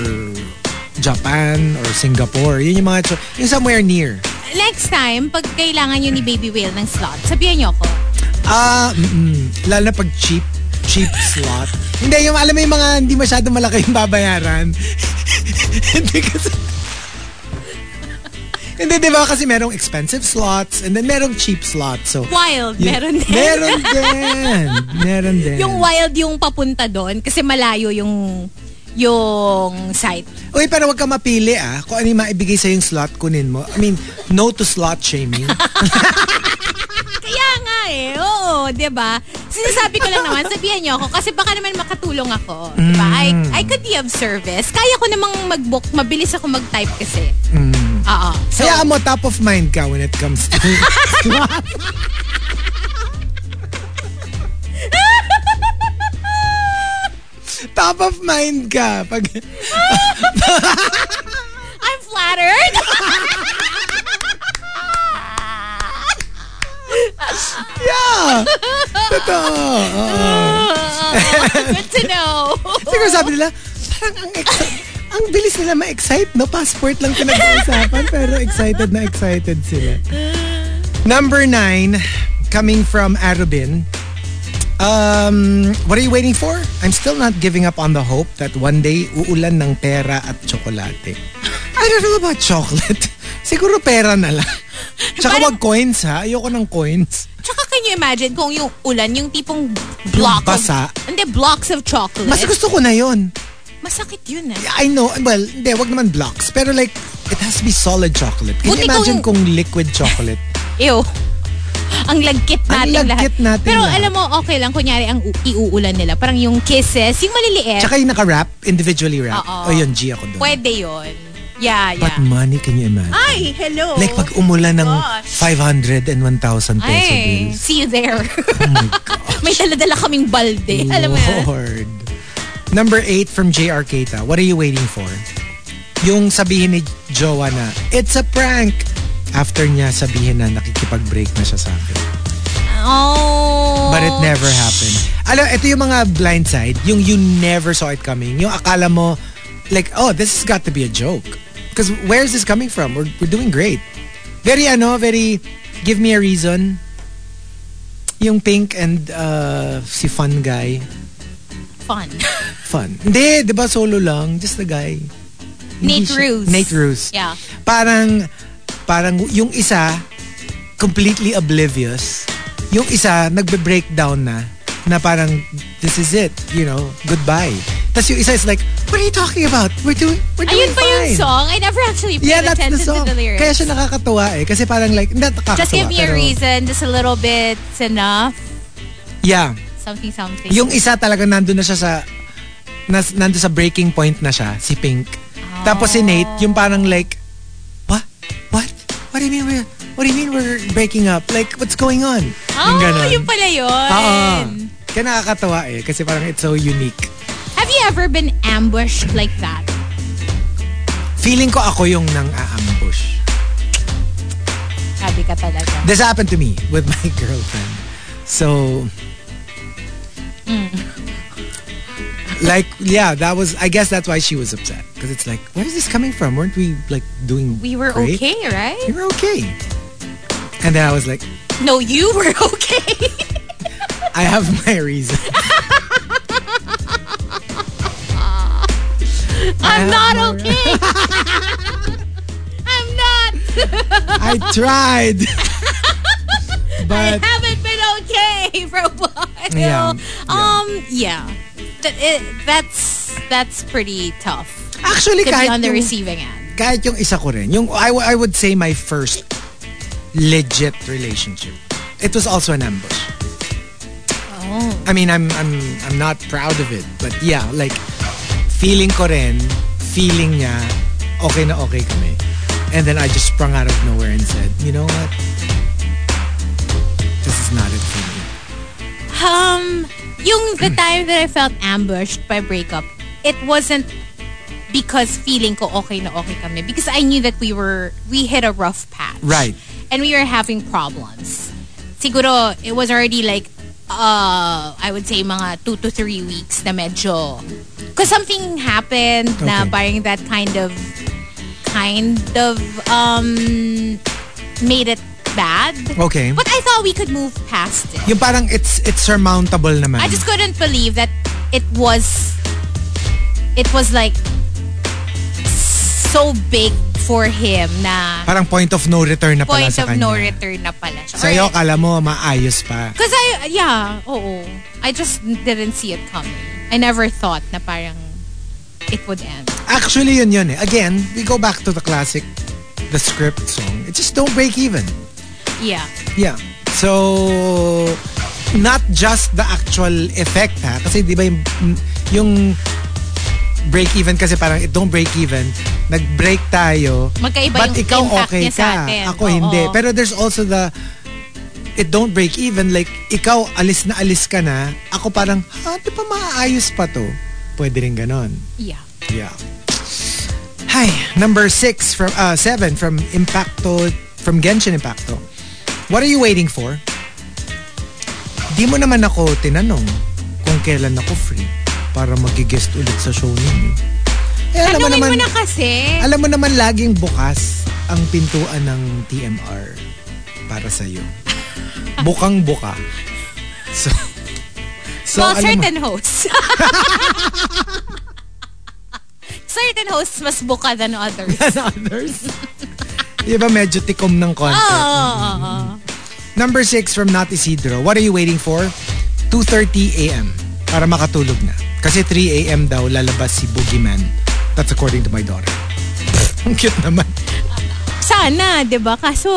Japan or Singapore. Yun yung mga, yung somewhere near. Next time, pag kailangan nyo ni Baby Whale ng slot, sabihan nyo ako. Ah, mm lalo na pag cheap, cheap slot. Hindi, yung alam mo yung mga hindi masyado malaki yung babayaran. hindi kasi, Hindi, di ba? Kasi merong expensive slots and then merong cheap slots. So, Wild, yun- meron din. Meron din. Meron din. yung wild yung papunta doon kasi malayo yung yung site. Uy, pero wag ka mapili ah. Kung ano yung maibigay sa yung slot, kunin mo. I mean, no to slot shaming. Kaya nga eh, oo, 'di ba? Sinasabi ko lang naman, sabihan niyo ako kasi baka naman makatulong ako, 'di ba? I, Mm. I could be of service. Kaya ko namang mag-book, mabilis ako mag-type kasi. Mm. Oo. So, Kaya mo top of mind ka when it comes to slot. Top of mind ka. Pag, I'm flattered. yeah. Totoo. Oo. Good to know. Siguro sabi nila, parang ang ang bilis nila ma-excite, no? Passport lang pinag-uusapan, pero excited na excited sila. Number nine, coming from Arubin. Um, what are you waiting for? I'm still not giving up on the hope that one day uulan ng pera at tsokolate. I don't know about chocolate. Siguro pera na lang. Tsaka Parang- wag coins ha. Ayoko ng coins. Tsaka can you imagine kung yung ulan, yung tipong block basa. of... Hindi, blocks of chocolate. Mas gusto ko na yon. Masakit yun eh. I know, well, hindi, wag naman blocks. Pero like, it has to be solid chocolate. Can you Buti imagine kung- kung liquid chocolate? Ew. Ang lagkit Ang natin lahat. lagkit natin Pero lahat. alam mo, okay lang. Kunyari, ang iuulan nila. Parang yung kisses, yung maliliit. Tsaka yung naka-wrap, individually wrap. Oo. O yun, G ako doon. Pwede yun. Yeah, But yeah. money, can you imagine? Ay, hello. Like pag umulan ng Gosh. 500 and 1,000 peso Ay, bills. see you there. Oh my God. May dala-dala kaming balde. Alam mo yan? Lord. Number 8 from JR Keita. What are you waiting for? Yung sabihin ni Jowa na, it's a prank. After niya sabihin na nakikipag-break na siya sa akin. Oh. But it never happened. Alam, ito yung mga blind side. Yung you never saw it coming. Yung akala mo, like, oh, this has got to be a joke. Because where's this coming from? We're, we're doing great. Very, ano, very, give me a reason. Yung Pink and uh, si Fun Guy. Fun. Fun. Hindi, di ba solo lang? Just the guy. Nate Ruse. Nate Ruse. Yeah. Parang, parang yung isa, completely oblivious. Yung isa, nagbe-breakdown na, na parang, this is it, you know, goodbye. Tapos yung isa is like, what are you talking about? We're doing, we're doing Ayun pa yung fine. song? I never actually paid Yeah, that's the attention song. to the lyrics. Kaya siya nakakatuwa eh. Kasi parang like, hindi nakakatuwa. Just give me a pero- reason. Just a little bit's enough. Yeah. Something, something. Yung isa talaga nandun na siya sa, nas, nandun sa breaking point na siya, si Pink. Tapos si Nate, yung parang like? What? Do you mean we're, what do you mean we're breaking up? Like, what's going on? oh, yung yung pala yun. Oo. Kaya nakakatawa eh. Kasi parang it's so unique. Have you ever been ambushed like that? Feeling ko ako yung nang aambush. Sabi ka talaga. This happened to me with my girlfriend. So, like, yeah, that was, I guess that's why she was upset. Because it's like, where is this coming from? Weren't we like doing We were great? okay, right? We were okay. And then I was like, No, you were okay. I have my reason. I'm not okay. I'm not. I tried. I haven't been okay for a while. Yeah, Um, yeah. That's that's pretty tough actually, to be kahit on the yung, receiving end. kahit yung isa ko rin, yung, I, I would say my first legit relationship, it was also an ambush. Oh. I mean, I'm, I'm, I'm not proud of it. But yeah, like, feeling ko rin, feeling niya, okay na okay kami. And then I just sprung out of nowhere and said, you know what? This is not it for me. Um, yung the time that I felt ambushed by breakup, it wasn't because feeling ko okay na okay kami. Because I knew that we were, we hit a rough patch. Right. And we were having problems. Siguro, it was already like, uh, I would say mga two to three weeks na medyo, because something happened na Okay. parang that kind of, kind of, um, made it bad. Okay. But I thought we could move past it. Yung parang it's it's surmountable naman. I just couldn't believe that it was it was like so big for him na Parang point of no return na pala point sa of kanya. no return na pala siya. Sa'yo, Or- kala mo maayos pa. Cause I, yeah, oo. I just didn't see it coming. I never thought na parang it would end. Actually, yun yun eh. Again, we go back to the classic, the script song. It just don't break even. Yeah. Yeah. So, not just the actual effect ha. Kasi di ba yung, yung break even kasi parang it don't break even. Nag-break tayo. Magkaiba but yung ikaw okay ka. Ako Oo. hindi. Pero there's also the it don't break even. Like, ikaw alis na alis ka na. Ako parang, ha, di pa maayos pa to? Pwede rin ganon. Yeah. Yeah. Hi, number six from uh seven from Impacto from Genshin Impacto. What are you waiting for? Di mo naman ako tinanong kung kailan ako free para mag-guest ulit sa show ninyo. Eh, alam mo naman, mo na kasi. alam mo naman laging bukas ang pintuan ng TMR para sa iyo. Bukang buka. So, so well, alam mo- certain hosts. certain hosts mas buka than others. than others. Di ba medyo tikom ng konti? Oo, oo, oo. Number six from Nat Isidro. What are you waiting for? 2.30 a.m. Para makatulog na. Kasi 3 a.m. daw lalabas si Boogeyman. That's according to my daughter. Ang cute naman. Sana, 'di ba? Kaso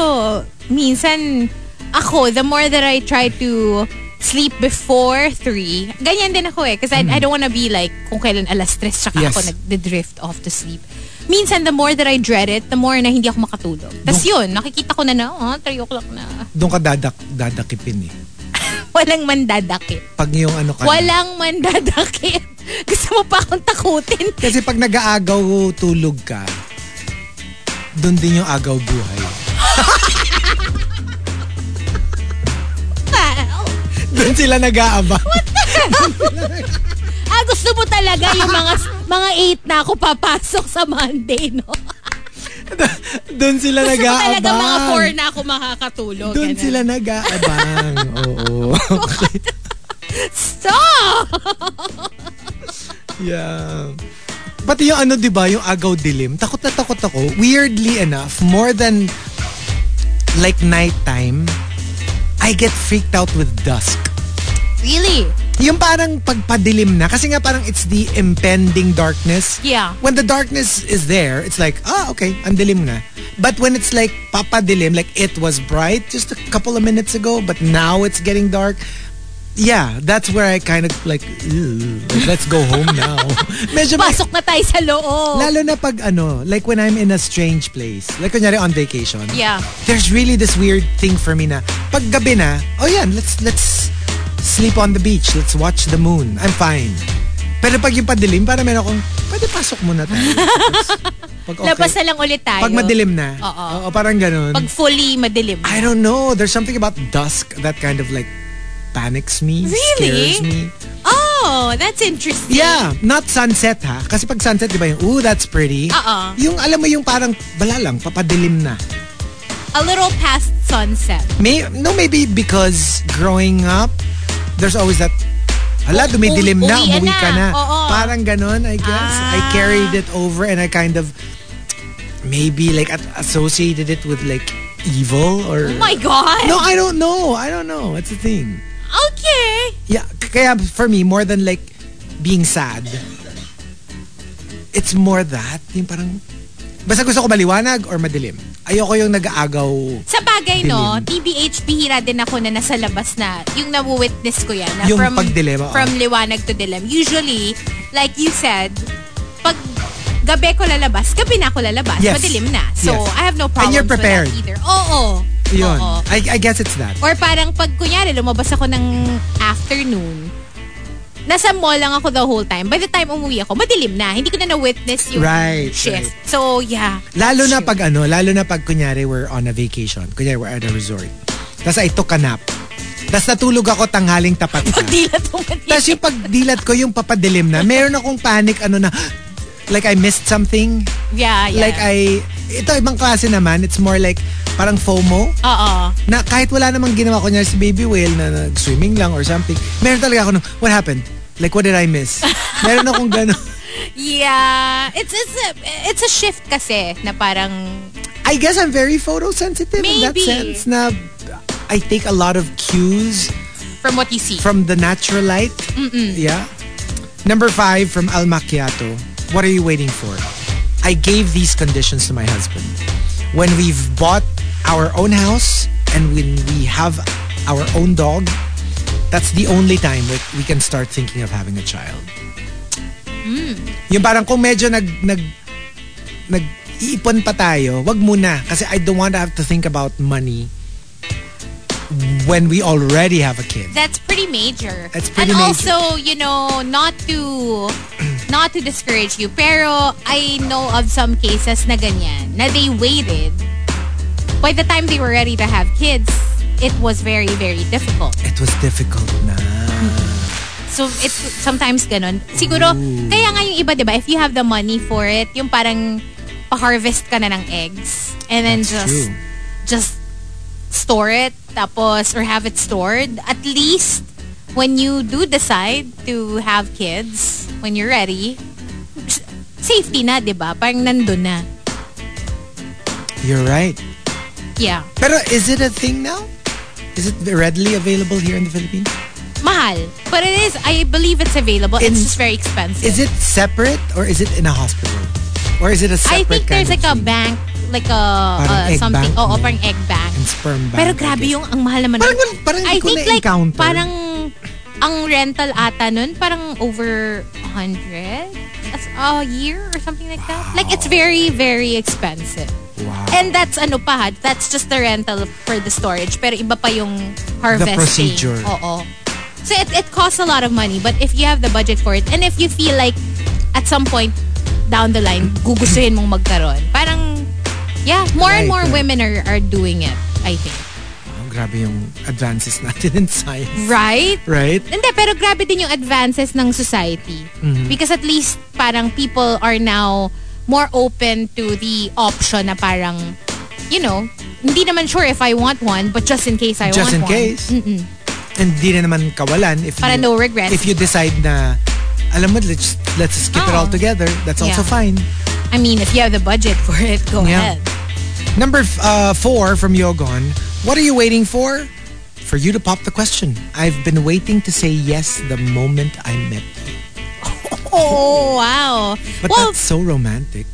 minsan ako, the more that I try to sleep before 3, ganyan din ako eh. Because I, I don't wanna be like, kung kailan alas 3, tsaka Yes. ako nag-drift off to sleep. Minsan, the more that I dread it, the more na hindi ako makatulog. Tapos yun, nakikita ko na na, oh, 3 o'clock na. Doon ka dadak, dadakipin eh. Walang mandadakip. Pag yung ano ka. Walang mandadakip. Gusto mo pa akong takutin. Kasi pag nag-aagaw tulog ka, doon din yung agaw buhay. Doon sila nag-aabang. Ah, gusto mo talaga yung mga mga 8 na ako papasok sa Monday, no? Doon sila Gusto nag-aabang. talaga mga 4 na ako makakatulog. Doon sila nag-aabang. Oo. Stop! Yeah. Pati yung ano, di ba, yung agaw dilim, takot na takot ako. Weirdly enough, more than like nighttime, I get freaked out with dusk. Really? Yung parang pagpadilim na, kasi nga parang it's the impending darkness. Yeah. When the darkness is there, it's like, ah, okay, ang dilim na. But when it's like papadilim, like it was bright just a couple of minutes ago, but now it's getting dark, yeah, that's where I kind of like, "Ew, like, let's go home now. Medyo Pasok na tayo sa loob. Lalo na pag ano, like when I'm in a strange place. Like kunyari on vacation. Yeah. There's really this weird thing for me na pag gabi na, oh yan, let's let's sleep on the beach. Let's watch the moon. I'm fine. Pero pag yung padilim, para meron akong, pwede pasok muna tayo. Pag okay. Labas na lang ulit tayo. Pag madilim na. Oo. Oo, parang ganun. Pag fully madilim. I don't know. There's something about dusk that kind of like panics me, Really? scares me. Oh, that's interesting. Yeah, not sunset ha. Kasi pag sunset, di ba yung, ooh, that's pretty. Oo. Yung alam mo yung parang, bala lang, papadilim na. A little past sunset. May, no, maybe because growing up, there's always that, hala, dumidilim na, uwi umuwi ka na. Oo. Parang ganon, I guess. I Ah. carried it over and I kind of, maybe like at- associated it with like evil or... Oh my God. No, I don't know. I don't know. It's a thing. Okay. Yeah, kaya for me, more than like being sad, it's more that, yung parang, basta gusto ko maliwanag or madilim. Ayoko yung nag-aagaw. Sa bagay, no, Dilim. TBH, bihira din ako na nasa labas na, yung nawu-witness ko yan. Na Yung from, pagdilim, oo. From liwanag to dilim. Usually, like you said, pag gabi ko lalabas, gabi na ako lalabas. Yes. Madilim na. So, Yes. I have no problem you're prepared. with that either. Oo. Yun. Oo. I, I guess it's that. Or parang pag kunyari lumabas ako ng afternoon, nasa mall lang ako the whole time. By the time umuwi ako, madilim na. Hindi ko na na-witness yung Right, shift. right. So, yeah. Lalo that's na pag ano, lalo na pag kunyari we're on a vacation. Kunyari we're at a resort. Tapos I took a nap. Tapos natulog ako tanghaling tapat na. Dilat mo. Tapos yung pagdilat ko, yung papadilim na, meron akong panic, ano na, like I missed something. Yeah, yeah. Like I, ito ibang klase naman, it's more like, parang FOMO. Oo. Na kahit wala namang ginawa ko niya si Baby Whale na nag-swimming lang or something, meron talaga ako nung, what happened? Like, what did I miss? Meron akong gano'n. Yeah. It's, it's, a, it's a shift kasi na parang I guess I'm very photosensitive in that sense na I take a lot of cues from what you see. from the natural light. Yeah. Number five from Al Macchiato. What are you waiting for? I gave these conditions to my husband. When we've bought our own house and when we have our own dog, that's the only time that we can start thinking of having a child. Yung parang kung medyo nag, nag, nag iipon pa tayo, wag muna. Kasi I don't want to have to think about money when we already have a kid. That's pretty major. That's pretty and major. also, you know, not to not to discourage you, pero I know of some cases na ganyan, na they waited. By the time they were ready to have kids, it was very, very difficult. It was difficult na. So, it's sometimes ganun. Siguro, kaya nga yung iba, di ba, if you have the money for it, yung parang pa-harvest ka na ng eggs and then That's just true. just store it tapos or have it stored at least when you do decide to have kids when you're ready safety na 'di ba parang nandun na You're right. yeah Pero is it a thing now? Is it readily available here in the Philippines? mahal but it is I believe it's available it's In- just very expensive Is it separate or is it in a hospital? Or is it a I separate think there's like of a thing? bank like a Parang uh, something oo no? parang egg bank And sperm bank. Pero I grabe yung ang mahal naman. Parang wal- parang I think like na-encounter. parang ang rental ata nun parang over 100 as a year or something like that. Like it's very very expensive. Wow. And that's ano pa, ha, that's just the rental for the storage pero iba pa yung harvesting. procedure. Oo. So it, it costs a lot of money but if you have the budget for it and if you feel like at some point down the line gugustuhin mong magkaroon, parang yeah, more and Right, more women are are doing it, I think. Wow, grabe yung advances natin in science. Right? Right? Hindi, pero grabe din yung advances ng society. Because at least parang people are now more open to the option na parang, you know, hindi naman sure if I want one, but just in case I Just want one. Just in case. And di na naman kawalan if Para you, no regrets. If you decide na alam mo, let's, let's skip it all together. That's also fine. I mean, if you have the budget for it, go Yeah. ahead. Number uh, four from Yogon. What are you waiting for? For you to pop the question. I've been waiting to say yes the moment I met. Oh, wow. But well, that's so romantic.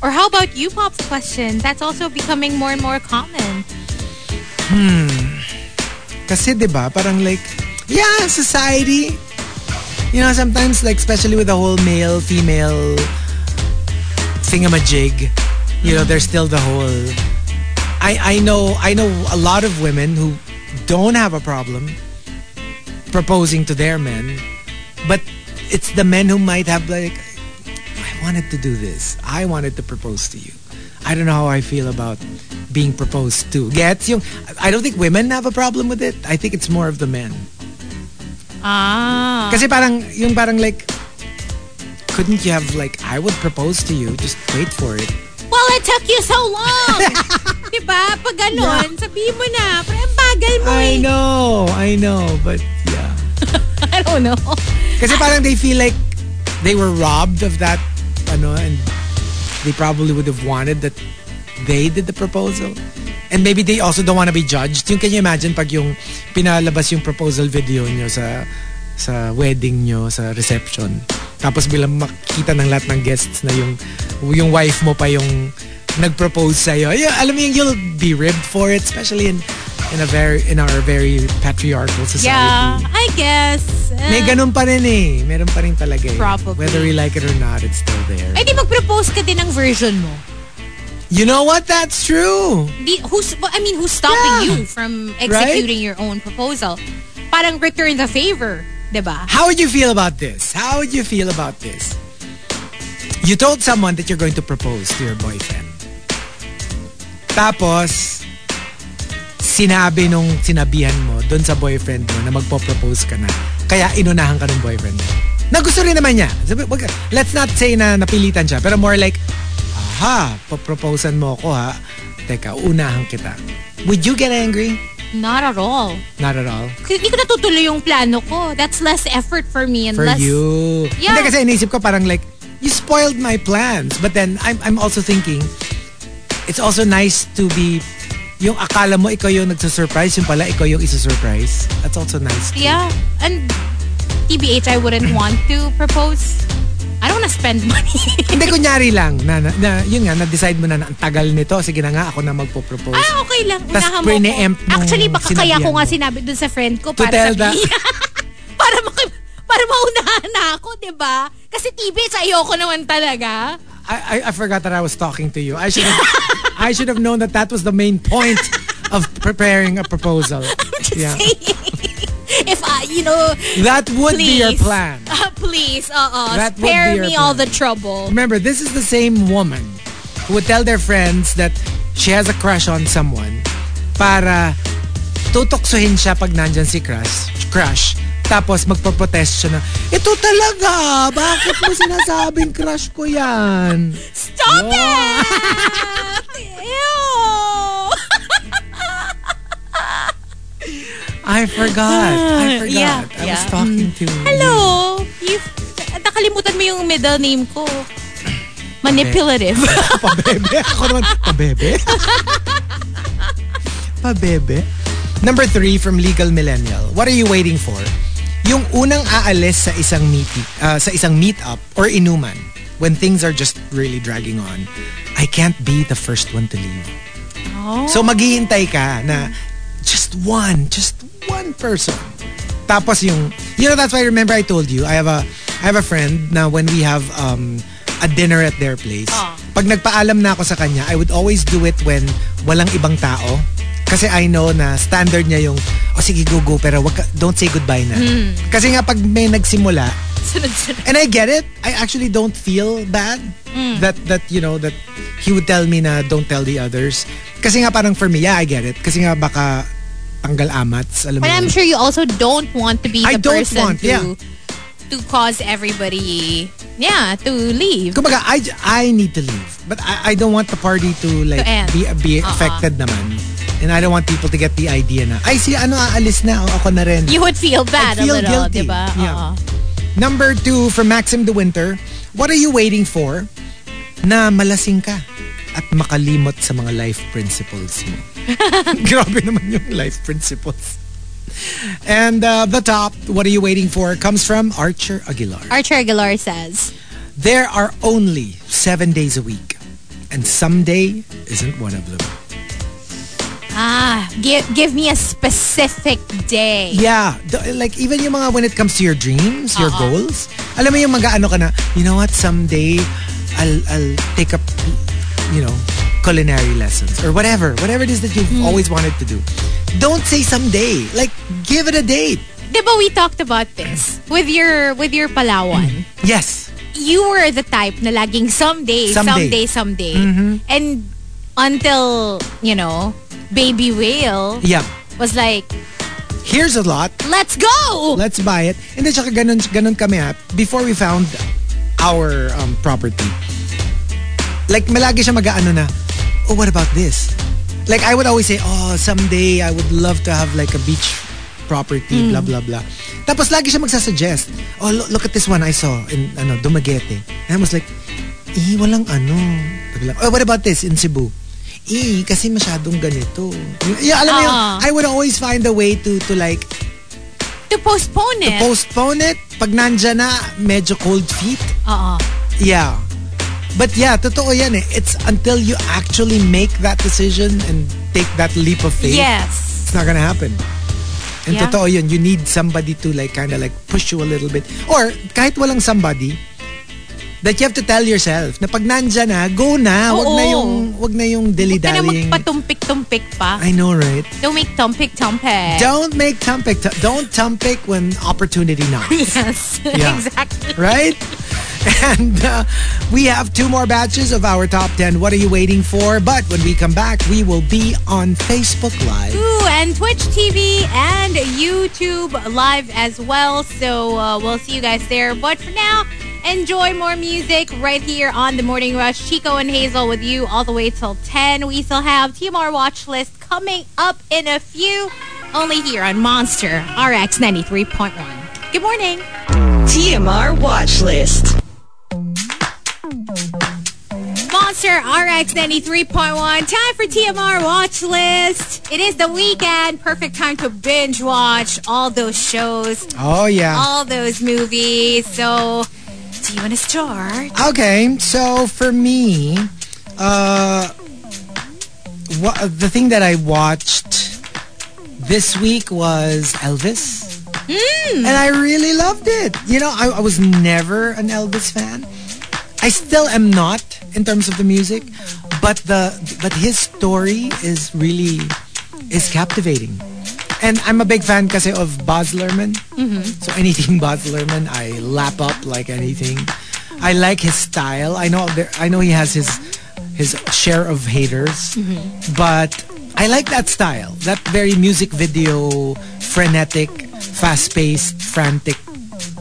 or how about you, Pop's question? That's also becoming more and more common. Hmm. Kasi 'di ba parang like, yeah, society. You know, sometimes like especially with the whole male female thingamajig, you know, there's still the whole I I know I know a lot of women who don't have a problem proposing to their men, but it's the men who might have like I wanted to do this. I wanted to propose to you. I don't know how I feel about being proposed to. Gets yung I don't think women have a problem with it. I think it's more of the men. Ah. Kasi parang yung parang like couldn't you have like I would propose to you just wait for it. Well, it took you so long. diba? Pag ganun, sabihin mo na. Pero ang bagal mo I eh. know, I know, but yeah. I don't know. Kasi parang they feel like they were robbed of that ano and they probably would have wanted that they did the proposal. And maybe they also don't want to be judged. Yung can you imagine pag yung pinalabas yung proposal video nyo sa sa wedding nyo, sa reception. Tapos bilang makita ng lahat ng guests na yung yung wife mo pa yung nag-propose sa'yo. Yeah, alam mo yung you'll be ribbed for it, especially in in a very in our very patriarchal society. Yeah, I guess. Uh, May ganun pa rin eh. Meron pa rin talaga eh. Probably. Whether we like it or not, it's still there. Eh di mag-propose ka din ng version mo. You know what? That's true. Di, who's, I mean, who's stopping Yeah. you from executing your own proposal? Parang return the favor, diba? How would you feel about this? How would you feel about this? You told someone that you're going to propose to your boyfriend. Tapos, sinabi nung sinabihan mo doon sa boyfriend mo na magpo-propose ka na. Kaya inunahan ka ng boyfriend mo. Na gusto rin naman niya. Let's not say na napilitan siya. Pero more like, aha, poproposan mo ako ha. Teka, unahan kita. Would you get angry? Not at all. Not at all. Kasi hindi ko natutuloy yung plano ko. That's less effort for me and For less... you. Yeah. Hindi kasi inisip ko parang like, you spoiled my plans. But then I'm I'm also thinking it's also nice to be yung akala mo ikaw yung nagsusurprise, yung pala ikaw yung isusurprise. That's also nice. Yeah. And TBH, I wouldn't want to propose. I don't wanna spend money. Hindi, kunyari lang, na, na, na yun nga, na-decide mo na, na ang tagal nito, sige na nga, ako na magpo-propose. ah, okay lang. Unahan mo ko. Actually, baka kaya ko nga sinabi dun sa friend ko para tell the- sabihin. para maki- para maunahan na ako, di ba? Kasi TBH, ayoko naman talaga. I, I, I forgot that I was talking to you. I should have, I should have known that that was the main point of preparing a proposal. Yeah. saying. If I, you know, That would be your plan. Uh, please, uh-uh. That Spare me all the trouble. Remember, this is the same woman who would tell their friends that she has a crush on someone para tutoksohin siya pag nandyan si crush, crush tapos magpo-protest siya na, ito talaga, bakit mo sinasabing crush ko yan? Stop it! Ew! I forgot. I forgot. Yeah, I was yeah. talking to Hello! You, nakalimutan mo yung middle name ko. Manipulative. Pabebe. Ako naman, pabebe. pabebe. Number three from Legal Millennial. What are you waiting for? Yung unang aalis sa isang meet, uh, sa isang meet-up or inuman when things are just really dragging on. I can't be the first one to leave. So maghihintay ka na just one, just one person. Tapos yung, you know, that's why I remember I told you, I have a, I have a friend na when we have um, a dinner at their place, pag nagpaalam na ako sa kanya, I would always do it when walang ibang tao. Kasi I know na standard niya yung, oh sige, go, go, pero wag ka, don't say goodbye na. Kasi nga pag may nagsimula, and I get it. I actually don't feel bad that that you know that he would tell me na don't tell the others. Kasi nga parang for me, yeah, I get it. Kasi nga baka tanggal amats, alam mo. But I'm yun. sure you also don't want to be I the don't person want, to yeah. to cause everybody yeah, to leave. Kumbaga, I, I need to leave. But I, I don't want the party to like To end. be be Uh-uh. affected naman. And I don't want people to get the idea na, ay si ano aalis na, o ako na rin. You would feel bad feel a little, guilty. diba? Yeah. Oo. Number two, from Maxim de Winter, what are you waiting for na malasing ka at makalimot sa mga life principles mo? Grabe naman yung life principles. And uh, the top, what are you waiting for, comes from Archer Aguilar. Archer Aguilar says, There are only seven days a week, and someday isn't one of them. Ah, give, give me a specific day. Yeah, the- like even yung mga when it comes to your dreams, your goals, alam mo yung mag-ano ka na, you know what, someday I'll I'll take up you know, culinary lessons or whatever, whatever it is that you've always wanted to do. Don't say someday. Like give it a date. Diba we talked about this with your with your Palawan? Yes. you were the type na laging someday, Someday. someday, someday. And until, you know, Baby Whale Yeah. was like, Here's a lot. let's go! Let's buy it. And then tsaka ganun, ganun kami ha. Before we found our um, property, like malagi siya mag-ano na, oh, what about this? Like I would always say, oh, someday I would love to have like a beach property, blah, blah, blah. Tapos lagi siya magsasuggest, oh, look, look at this one I saw in ano, Dumaguete. And I was like, eh, walang ano. Oh, what about this in Cebu? Eh, kasi masyadong ganito. Yeah, alam mo yung, Ah. I would always find a way to to like to postpone it. postpone it. Pag nandyan na, medyo cold feet. Oo. Yeah. But yeah, totoo yan eh. It's until you actually make that decision and take that leap of faith, Yes. it's not gonna happen. And Yeah. totoo yun, you need somebody to like kind of like push you a little bit. Or kahit walang somebody, that you have to tell yourself na pag nandyan na, go na. Wag na yung, wag na yung Huwag ka na dilly-dallying. magpatumpik-tumpik pa. I know, right? Don't make tumpik-tumpik. Don't make tumpik. Don't tumpik when opportunity knocks. Yes. Yeah. exactly. right? And uh, we have two more batches of our top 10. What are you waiting for? But when we come back, we will be on Facebook Live. Ooh, and Twitch TV and YouTube live as well. So uh, we'll see you guys there. But for now, enjoy more music right here on the Morning Rush. Chico and Hazel with you all the way till 10. We still have TMR Watch List coming up in a few. Only here on Monster RX 93.1. Good morning. TMR Watch List. Monster RX 93.1. Time for TMR Watch List. It is the weekend. Perfect time to binge watch all those shows, Oh, yeah. all those movies. So, you want to start? Okay, so for me, uh, the thing that I watched this week was Elvis. And I really loved it. You know, I, I was never an Elvis fan. I still am not in terms of the music, but the but his story is really is captivating. And I'm a big fan kasi of Baz Luhrmann. So anything Baz Luhrmann, I lap up like anything. I like his style. I know there, I know he has his his share of haters, but I like that style. That very music video, frenetic, fast-paced, frantic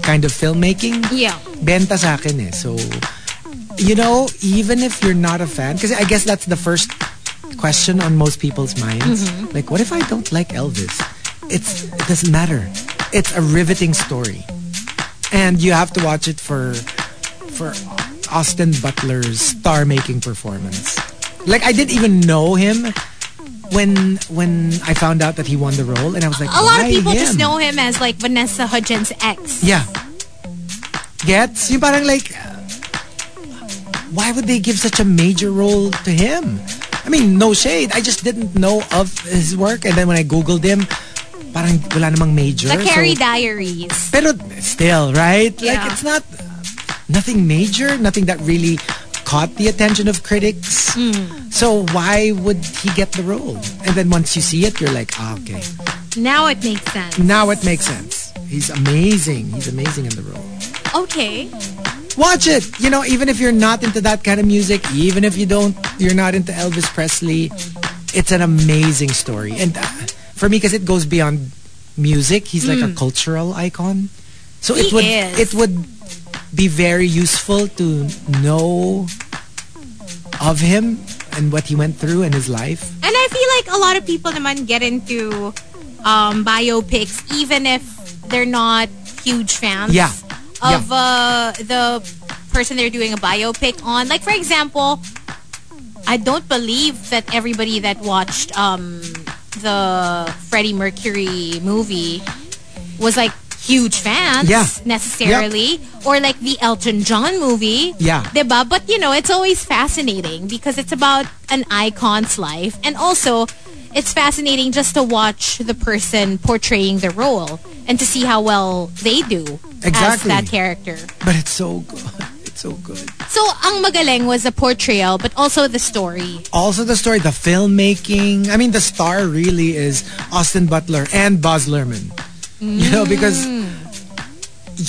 kind of filmmaking. Yeah. Benta sa akin eh. So, you know, even if you're not a fan, because I guess that's the first question on most people's minds. Mm-hmm. Like, what if I don't like Elvis? It's it doesn't matter. It's a riveting story, and you have to watch it for for Austin Butler's star-making performance. Like, I didn't even know him when when I found out that he won the role, and I was like, A lot of "Why people just know him as like Vanessa Hudgens' ex. Yeah. Gets? Yung parang like, why would they give such a major role to him? I mean, no shade. I just didn't know of his work. And then when I Googled him, parang wala namang major. The Carrie so, Diaries. pero still, right? Yeah. Like, it's not nothing major, nothing that really caught the attention of critics. Hmm. So why would he get the role? And then once you see it, you're like, ah, okay. Now it makes sense. Now it makes sense. He's amazing. He's amazing in the role. Okay. Watch it. You know, even if you're not into that kind of music, even if you don't, you're not into Elvis Presley, it's an amazing story. And uh, for me, because it goes beyond music, he's like a cultural icon. So. He it would is. it would be very useful to know of him and what he went through in his life. And I feel like a lot of people naman get into um, biopics even if they're not huge fans Yeah. Of uh, the person they're doing a biopic on. Like, for example, I don't believe that everybody that watched um, the Freddie Mercury movie was like huge fans Yeah. necessarily or like the Elton John movie Yeah. Diba? But you know, it's always fascinating because it's about an icon's life and also it's fascinating just to watch the person portraying the role and to see how well they do as that character. But it's so good. It's so good. So, ang magaling was the portrayal but also the story. Also the story, the filmmaking. I mean, the star really is Austin Butler and Baz Luhrmann. You know, because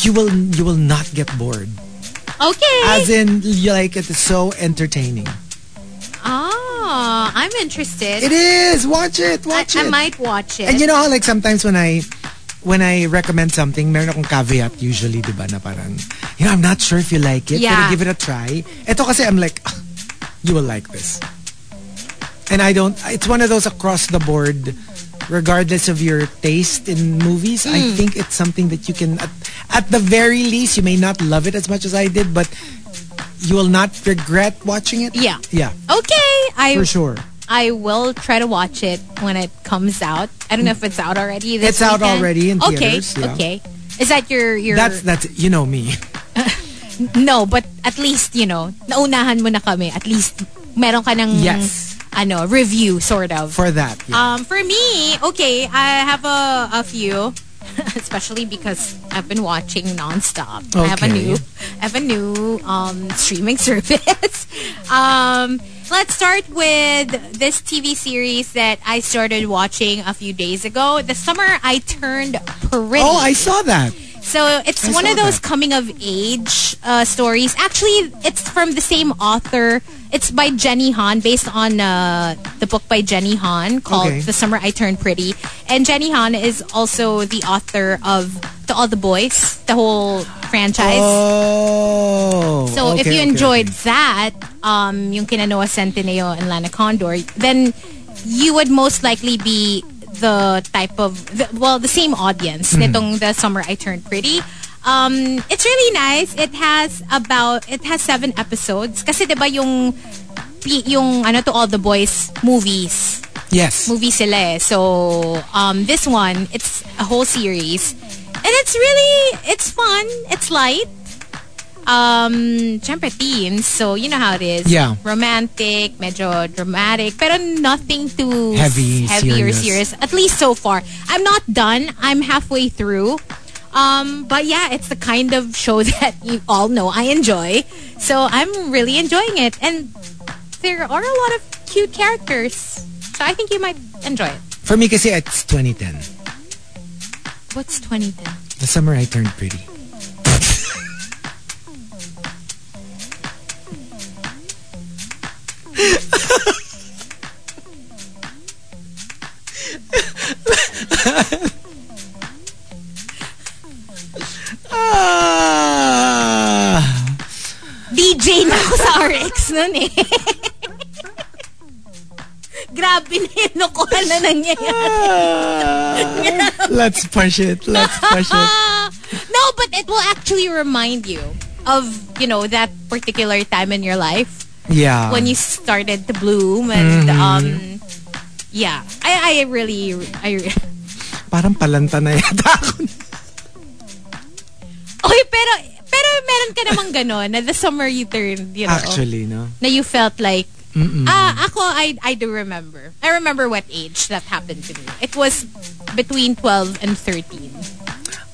you will you will not get bored. Okay. As in, like it is so entertaining. ah, I'm interested. It is. Watch it. Watch I it. I might watch it. And you know how like sometimes when I when I recommend something, meron akong caveat usually, di ba, na parang, you know, I'm not sure if you like it, Yeah. pero give it a try. Ito kasi I'm like, "Ah, you will like this. And I don't, it's one of those across the board, regardless of your taste in movies, I Hmm. think it's something that you can, at, at the very least, you may not love it as much as I did, but you will not regret watching it. Yeah. Yeah, Okay. I for sure. I will try to watch it when it comes out. I don't know if it's out already. It's out already in okay, theaters, yeah. Okay, Is that your your? That's, that's, you know me. no, but at least you know naunahan mo na kami. At least meron ka ng Yes. ano review sort of. For that. Yeah. Um, for me, okay, I have a a few, especially because I've been watching nonstop. Okay. I have a new, I have a new um streaming service. um, let's start with this TV series that I started watching a few days ago. The summer I turned pretty. oh, I saw that. So it's I one of those that. coming of age uh, stories. Actually, it's from the same author. It's by Jenny Han, based on uh, the book by Jenny Han called Okay. The Summer I Turned Pretty. And Jenny Han is also the author of To All the Boys, the whole franchise. Oh. So if you okay, enjoyed okay. that, um, yung kina Noah Centineo and Lana Condor, then you would most likely be the type of, the, well, the same audience Mm-hmm. nitong The Summer I Turned Pretty. Um, it's really nice. It has about, it has seven episodes. Kasi diba yung, yung ano to all the boys movies. Yes. movie sila eh. So, um, this one, it's a whole series. And it's really, it's fun. It's light. Um, syempre teens, so you know how it is. Yeah. Romantic, medyo dramatic, pero nothing too Heavy, heavy or serious. serious. At least so far. I'm not done. I'm halfway through. Um, but yeah, it's the kind of show that you all know I enjoy. So I'm really enjoying it. And there are a lot of cute characters. So I think you might enjoy it. For me kasi it's 2010. What's 2010? The summer I turned pretty. Ah, DJ na ako sa RX nun eh. Grabe na yun. Nakuha na nangyayari. let's push it. Let's push it. no, but it will actually remind you of, you know, that particular time in your life Yeah. when you started to bloom and, um, yeah. I, I really, I re- Parang palanta na yata ako. Okay, pero, pero meron ka namang ganon na the summer you turned, you know. Actually, no? na you felt like ah ako I I do remember I remember what age that happened to me it was between 12 and 13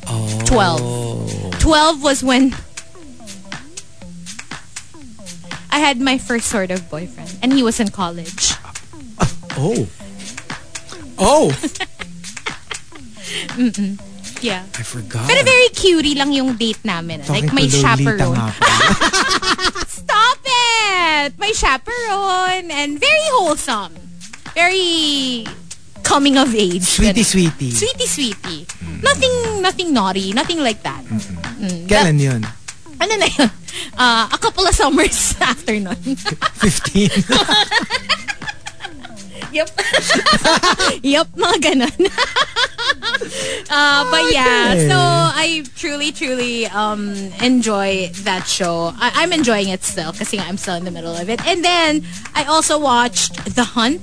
Oh. 12 12 was when I had my first sort of boyfriend and he was in college Oh. Oh. yeah I forgot. pero very cutie lang yung date namin like Talking may to chaperone nga. Stop it! May chaperone and very wholesome. Very coming of age. Sweetie, sweetie. Sweetie, sweetie. Nothing, nothing naughty. Nothing like that. Mm, Kailan yun? Ano na yun? Uh, a couple of summers after nun. 15. yep. yep, mga ganun. uh, but yeah, so I truly, truly um, enjoy that show. I- I'm enjoying it still kasi I'm still in the middle of it. And then, I also watched The Hunt.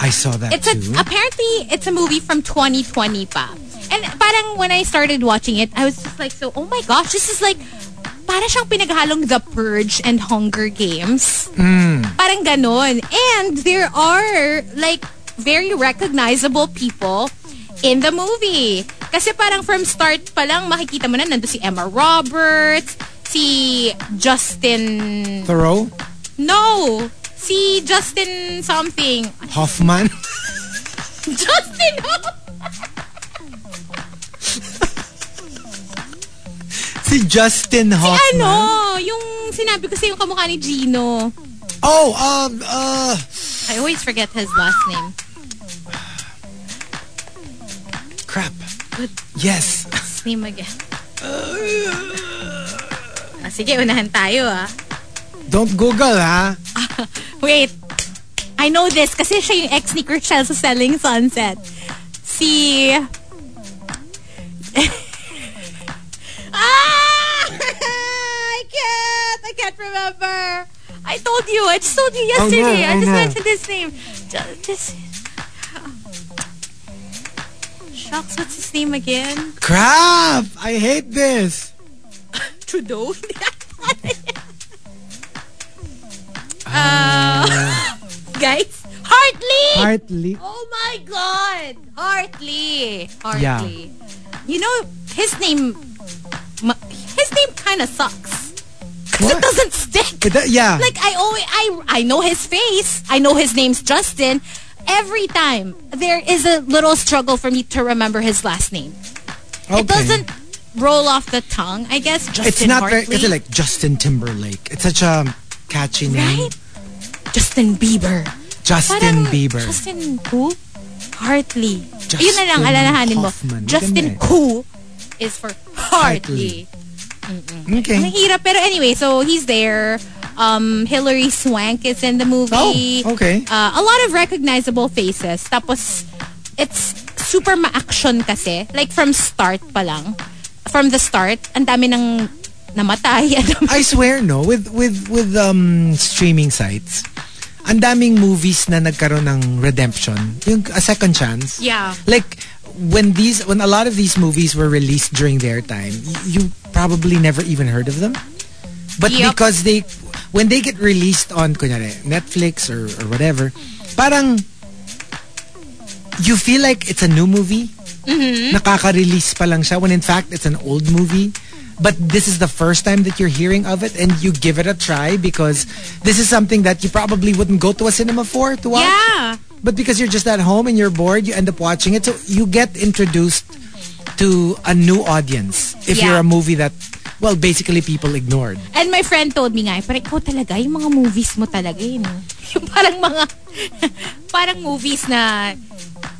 I saw that It's a, too. apparently, it's a movie from 2020 pa. And parang when I started watching it, I was just like, so, oh my gosh, this is like, para siyang pinaghalong The Purge and Hunger Games. Parang ganon. And there are, like, very recognizable people in the movie. Kasi parang from start pa lang, makikita mo na, nando si Emma Roberts, si Justin... Thoreau? No! Si Justin something. Hoffman? Justin si Justin Hoffman? Ano? Yung sinabi ko sa yung kamukha ni Gino. Oh, um, uh, I always forget his last name. crap. Yes. His name again. Ah, sige, unahan tayo ah. Don't Google, ha? Wait. I know this kasi siya yung ex ni Chriselle sa Selling Sunset. Si... ah! I can't! I can't remember. I told you. I just told you yesterday. know, I, I just know. mentioned his name. Ju- This... Shucks, what's his name again? Crap! I hate this. Trudeau? uh, guys, Hartley! Hartley. Oh my God! Hartley! Hartley. Yeah. You know, his name, his name kind of sucks. What? It doesn't stick. It do- yeah. Like I always, I, I know his face. I know his name's Justin. Every time there is a little struggle for me to remember his last name. okay. It doesn't roll off the tongue. I guess Justin It's not very, Hartley. kasi like Justin Timberlake. It's such a catchy name. right? Justin Bieber. Justin Parang Bieber. Justin who? Hartley. Justin Yun na lang, alalahanin mo. Hoffman. Justin Maganda eh. who is for Hartley. Okay. Ang hirap. Pero anyway, so he's there. Um, Hilary Swank is in the movie. Oh, okay. Uh, a lot of recognizable faces. Tapos, it's super ma-action kasi. Like from start pa lang. from the start, ang dami ng namatay. I swear no with with with um streaming sites. Ang daming movies na nagkaroon ng redemption, yung a second chance. Yeah. Like when these when a lot of these movies were released during their time, you probably never even heard of them. But Yup. because they when they get released on kunyari, Netflix or, or whatever, parang you feel like it's a new movie. Mm-hmm. Nakaka-release pa lang siya when in fact it's an old movie. But this is the first time that you're hearing of it and you give it a try because this is something that you probably wouldn't go to a cinema for to watch. yeah. But because you're just at home and you're bored, you end up watching it. So you get introduced to a new audience if Yeah. you're a movie that, well, basically people ignored. And my friend told me nga, parang ikaw talaga, yung mga movies mo talaga yun. Yung parang mga, parang movies na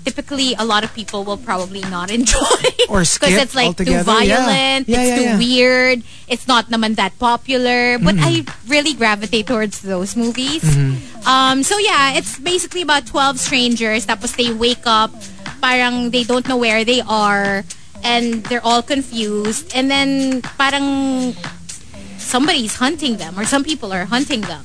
typically a lot of people will probably not enjoy. Or skip Because it's like too altogether. Yeah. violent, Yeah, it's yeah, too yeah. weird, it's not naman that popular. But I really gravitate towards those movies. Mm-hmm. Um, so yeah, it's basically about 12 strangers tapos they wake up, parang they don't know where they are and they're all confused. And then parang somebody's hunting them or some people are hunting them.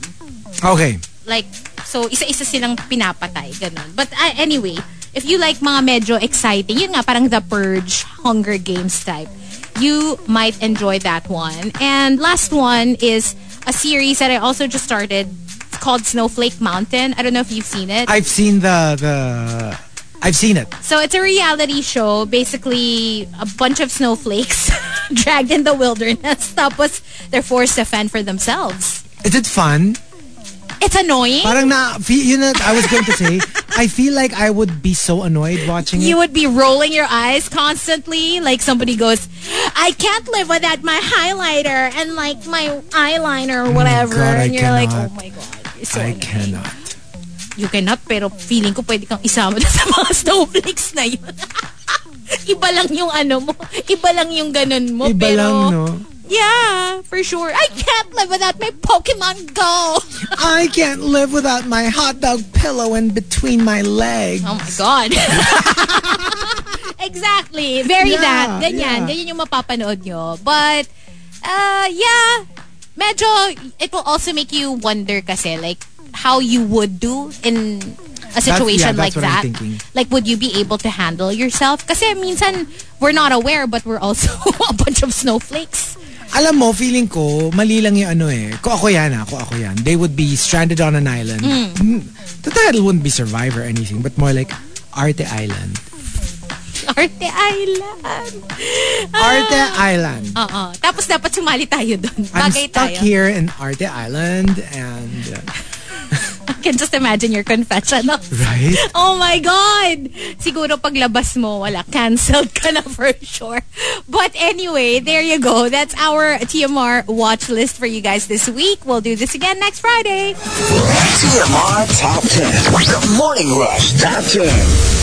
Okay. Like, so isa-isa silang pinapatay, ganun. But uh, anyway, if you like mga medyo exciting, yun nga, parang The Purge, Hunger Games type, you might enjoy that one. And last one is a series that I also just started. It's called Snowflake Mountain. I don't know if you've seen it. I've seen the, the, I've seen it. So it's a reality show. Basically, a bunch of snowflakes dragged in the wilderness. Tapos, they're forced to fend for themselves. Is it fun? It's annoying. Parang na, you know, I was going to say, I feel like I would be so annoyed watching you it. would be rolling your eyes constantly. Like somebody goes, I can't live without my highlighter and like my eyeliner or oh whatever. God, I and you're like, cannot. oh my God. You're so I annoying. cannot. You cannot, pero feeling ko pwede kang isama na sa mga snowflakes na yun. Iba lang yung ano mo. Iba lang yung ganun mo. Iba pero, lang, no? Yeah, for sure. I can't live without my Pokemon Go. I can't live without my hot dog pillow in between my legs. Oh my God. exactly. Very Yeah, that. Ganyan. yeah. Ganyan yung mapapanood nyo. But, uh, yeah. Medyo, it will also make you wonder kasi, like, how you would do in a situation yeah, like that's I'm that. Like, would you be able to handle yourself? Kasi minsan, we're not aware, but we're also a bunch of snowflakes. Alam mo, feeling ko, mali lang yung ano eh. Kung ako yan ah, kung ako yan. They would be stranded on an island. Mm. The title wouldn't be Survivor or anything, but more like Arte Island. Arte Island. Arte Island. Oo. Tapos dapat sumali tayo doon. I'm stuck tayo. here in Arte Island and... uh, I can just imagine your confession. right? Oh my God! Siguro paglabas mo, wala. Cancelled ka na for sure. But anyway, there you go. That's our TMR watch list for you guys this week. We'll do this again next Friday. TMR Top 10. The Morning Rush Top 10.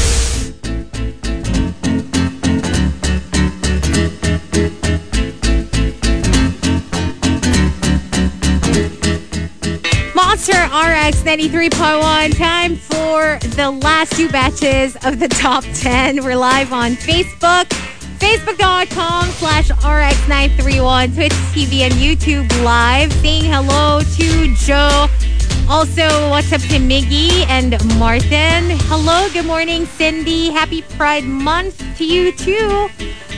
Monster RX 93.1. Time for the last two batches of the top 10. We're live on Facebook. Facebook.com slash RX931, Twitch TV, and YouTube Live. Saying hello to Joe. Also, what's up to Miggy and Martin? Hello, good morning, Cindy. Happy Pride Month to you, too.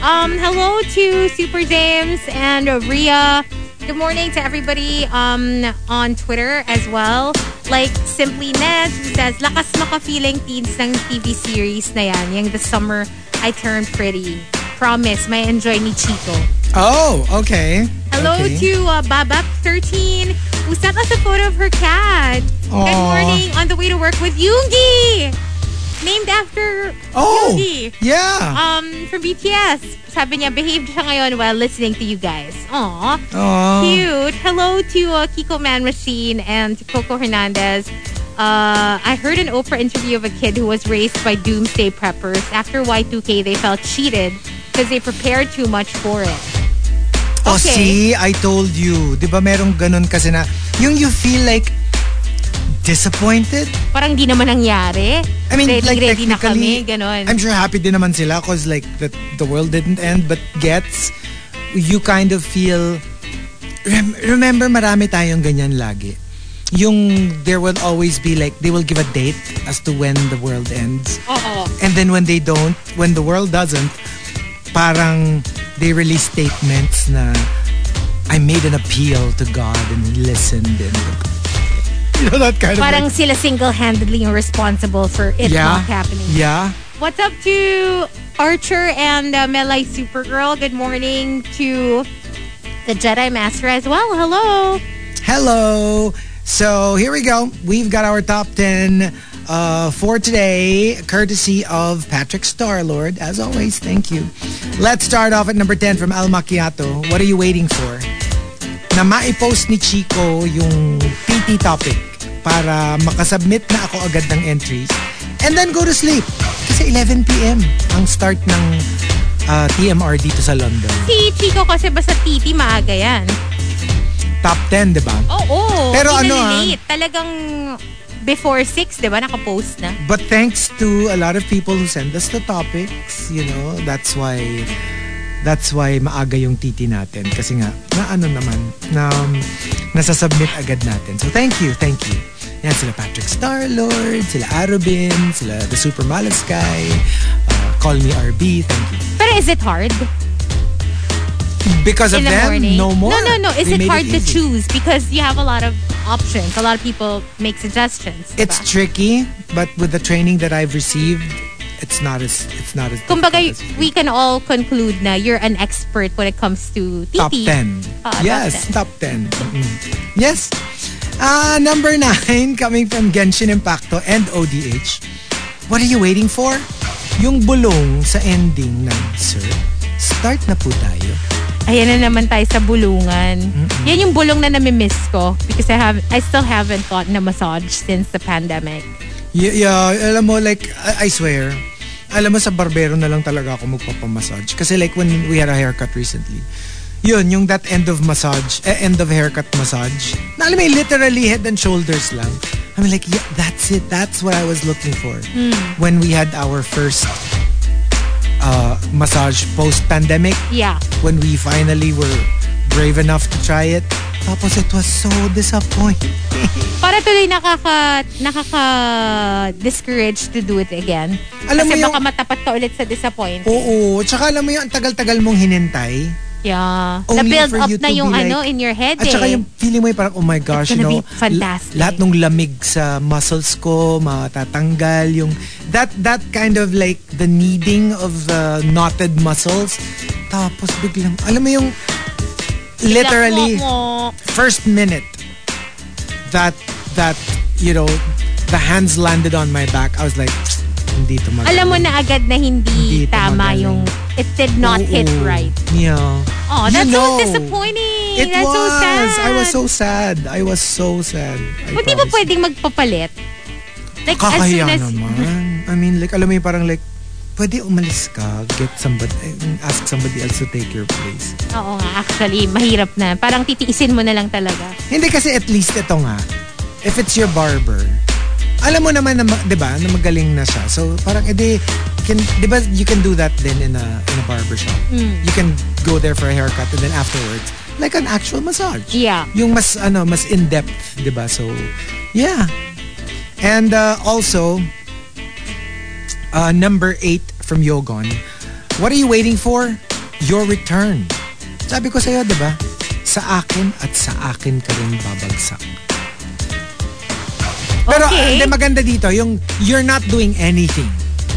Um, hello to Super James and Ria. Good morning to everybody um, on Twitter as well. Like Simply Ned who says, lakas maka-feeling teens ng TV series na yan. Yung The Summer I Turned Pretty. Promise, may enjoy ni Chico. Oh, okay. Hello Okay. to uh, Babap13 who sent us a photo of her cat. Good morning on the way to work with Yoongi. Named after Oh, yeah. Um, from BTS. Sabi niya, behaved siya ngayon while listening to you guys. Aw. Aw. Cute. Hello to uh, Kiko Man Machine and to Coco Hernandez. Uh, I heard an Oprah interview of a kid who was raised by doomsday preppers. After Y2K, they felt cheated because they prepared too much for it. Oh, see, I told you. Di ba merong ganun kasi na, yung you feel like disappointed? Parang di naman nangyari. I mean, ready, like ready na technically, kami, ganon. I'm sure happy din naman sila cause like the, the world didn't end but gets you kind of feel rem- remember marami tayong ganyan lagi. Yung there will always be like they will give a date as to when the world ends. Oo. And then when they don't, when the world doesn't, parang they release statements na I made an appeal to God and He listened and you know that kind of Parang like, sila single-handedly responsible for it yeah, not happening. yeah. What's up to Archer and uh, Melai Supergirl? Good morning to the Jedi Master as well. Hello. Hello. So here we go. We've got our top 10 uh, for today, courtesy of Patrick Starlord. As always, thank you. Let's start off at number 10 from Al Macchiato. What are you waiting for? Na maipost ni Chico yung PT topic para makasubmit na ako agad ng entries and then go to sleep. Kasi 11 p.m. ang start ng uh, TMR dito sa London. Si Chico kasi basta titi maaga yan. Top 10, di ba? Oo. Pero hindi ano, na ah, late. Talagang before 6, di ba? Nakapost na. But thanks to a lot of people who send us the topics, you know, that's why that's why maaga yung titi natin kasi nga na ano naman na um, nasasubmit agad natin. So thank you, thank you. Yan sila Patrick Starlord, sila Arubin, sila The Super Malaskay, uh, Call Me RB, thank you. Pero is it hard Because of the them, morning? no more. No, no, no. Is They it hard to easy. choose? Because you have a lot of options. A lot of people make suggestions. It's ba? tricky, but with the training that I've received, it's not as it's not as Kumbaga, as- we can all conclude na you're an expert when it comes to TT. Top 10. Ah, top yes, 10. top 10. Mm-mm. Yes. Uh, number 9, coming from Genshin Impacto and ODH. What are you waiting for? Yung bulong sa ending ng Sir, start na po tayo. Ayan na naman tayo sa bulungan. Yan yung bulong na nami-miss ko because I have I still haven't gotten a massage since the pandemic. Y- yeah, alam mo, like, I, I swear, alam mo, sa barbero na lang talaga ako magpapamassage. Kasi like, when we had a haircut recently, yun, yung that end of massage, eh, end of haircut massage, na alam mo, literally head and shoulders lang. I'm like, yeah, that's it. That's what I was looking for. When we had our first uh, massage post-pandemic, Yeah. when we finally were brave enough to try it, tapos it was so disappointing. Para tuloy nakaka nakaka-discourage to do it again. Alam Kasi mo yung- baka matapat ka ulit sa disappoint. Oo, tsaka alam mo yung ang tagal-tagal mong hinintay. Yeah. Only Na-build up na yung be like- ano in your head At saka eh. yung feeling mo yung parang, oh my gosh, you gonna know, be fantastic. lahat ng lamig sa muscles ko, matatanggal, yung, that, that kind of like, the kneading of the knotted muscles. Tapos biglang, alam mo yung, literally, first minute, that, that, you know, the hands landed on my back, I was like, hindi to magaling. Alam mo na agad na hindi, Hindi tama magaling. yung it did not hit Oo. right. Yeah. Oh, You that's know. so disappointing. It that's was. so sad. I was so sad. I was so sad. Hindi ba pwedeng magpapalit? Like, as Kakahiya soon as... naman. I mean, like, alam mo yung parang like, pwede umalis ka, get somebody, ask somebody else to take your place. Oo nga, actually, mahirap na. Parang titiisin mo na lang talaga. Hindi kasi at least ito nga, if it's your barber, alam mo naman na, di ba, na magaling na siya. So, parang, edi, can, di ba, you can do that then in a, in a barber shop. Hmm. You can go there for a haircut and then afterwards, like an actual massage. Yeah. Yung mas, ano, mas in-depth, di ba? So, yeah. And uh, also, uh, number eight from Yogon, what are you waiting for? Your return. Sabi ko sa'yo, di ba? Sa akin at sa akin ka rin babagsak. Pero Okay. hindi maganda dito, yung you're not doing anything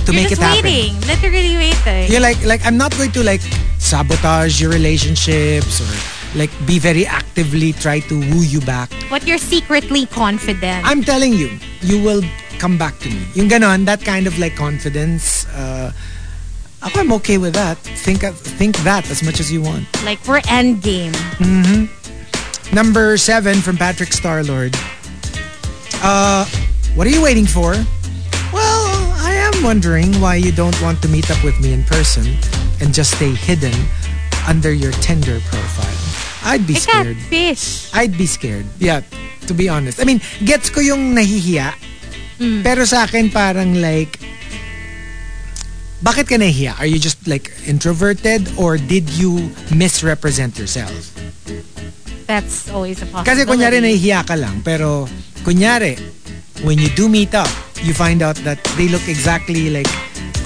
to You're make just it happen. waiting. Literally waiting. You're like, like I'm not going to like sabotage your relationships or like be very actively try to woo you back. But you're secretly confident. I'm telling you, you will come back to me. Yung ganon, that kind of like confidence, uh, I'm okay with that. Think think that as much as you want. like, we're endgame. Number seven from Patrick Starlord. Uh, what are you waiting for? Well, I am wondering why you don't want to meet up with me in person and just stay hidden under your Tinder profile. I'd be I scared. catfish. I'd be scared. Yeah, to be honest. I mean, gets ko yung nahihiya. Pero sa akin parang like Bakit ka nahihiya? Are you just like introverted or did you misrepresent yourself? That's always a possibility. Kasi kunyari nahihiya ka lang, pero kunyari, when you do meet up, you find out that they look exactly like,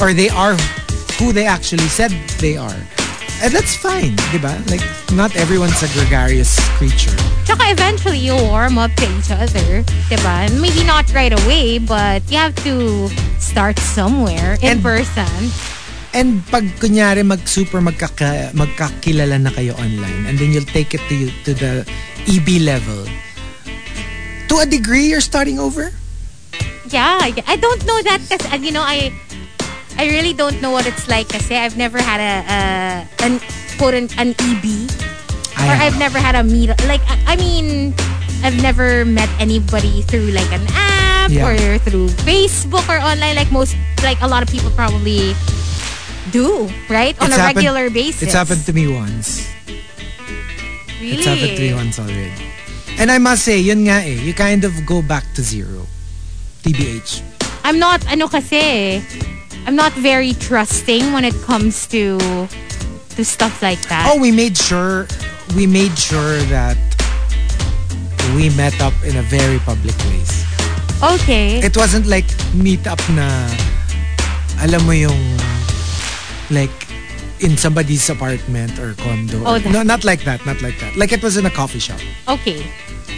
or they are who they actually said they are. And that's fine, di ba? Like, not everyone's a gregarious creature. Tsaka eventually you warm up to each other, diba? Maybe not right away, but you have to start somewhere in And- person. And pag kunyari mag super magkaka, magkakilala na kayo online and then you'll take it to you, to the EB level. To a degree, you're starting over? Yeah, I don't know that kasi, uh, you know, I I really don't know what it's like kasi I've never had a, a an quote an, an EB I or have. I've never had a meet like I, I mean I've never met anybody through like an app Yeah. or through Facebook or online like most like a lot of people probably do right on It's a happened- regular basis. It's happened to me once. Really? It's happened to me once already. And I must say, yun nga eh, you kind of go back to zero. TBH. I'm not ano kasi I'm not very trusting when it comes to to stuff like that. Oh, we made sure, we made sure that we met up in a very public place. okay. It wasn't like meet up na, alam mo yung, like, in somebody's apartment or condo. Oh, no, not like that, not like that. Like it was in a coffee shop. okay.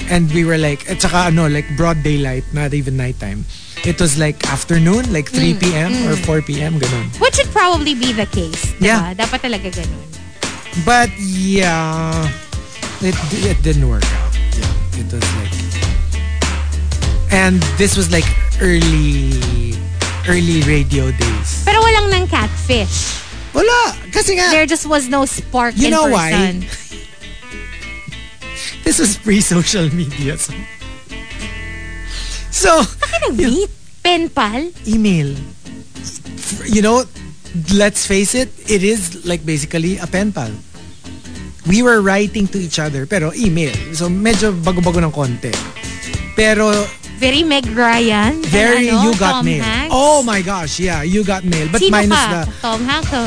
And we were like, at saka ano, like broad daylight, not even nighttime. It was like afternoon, like 3 Mm, p.m. or 4 p.m. Ganun. Which should probably be the case. Diba? Yeah. Dapat talaga ganun. But yeah, it, it didn't work out. Yeah, it was like, and this was like early, early radio days. Pero walang nang catfish. Wala, kasi nga, There just was no spark You know why? this was pre-social media. So, so Nag-meet? Pen pal? email. You know, let's face it, it is like basically a pen pal. We were writing to each other, pero email. So medyo bago-bago ng konti. Pero Very Meg Ryan? very ano, you got Tom mail. Hanks? Oh my gosh, yeah, you got mail. But Sino minus ka? the Tom Hanks o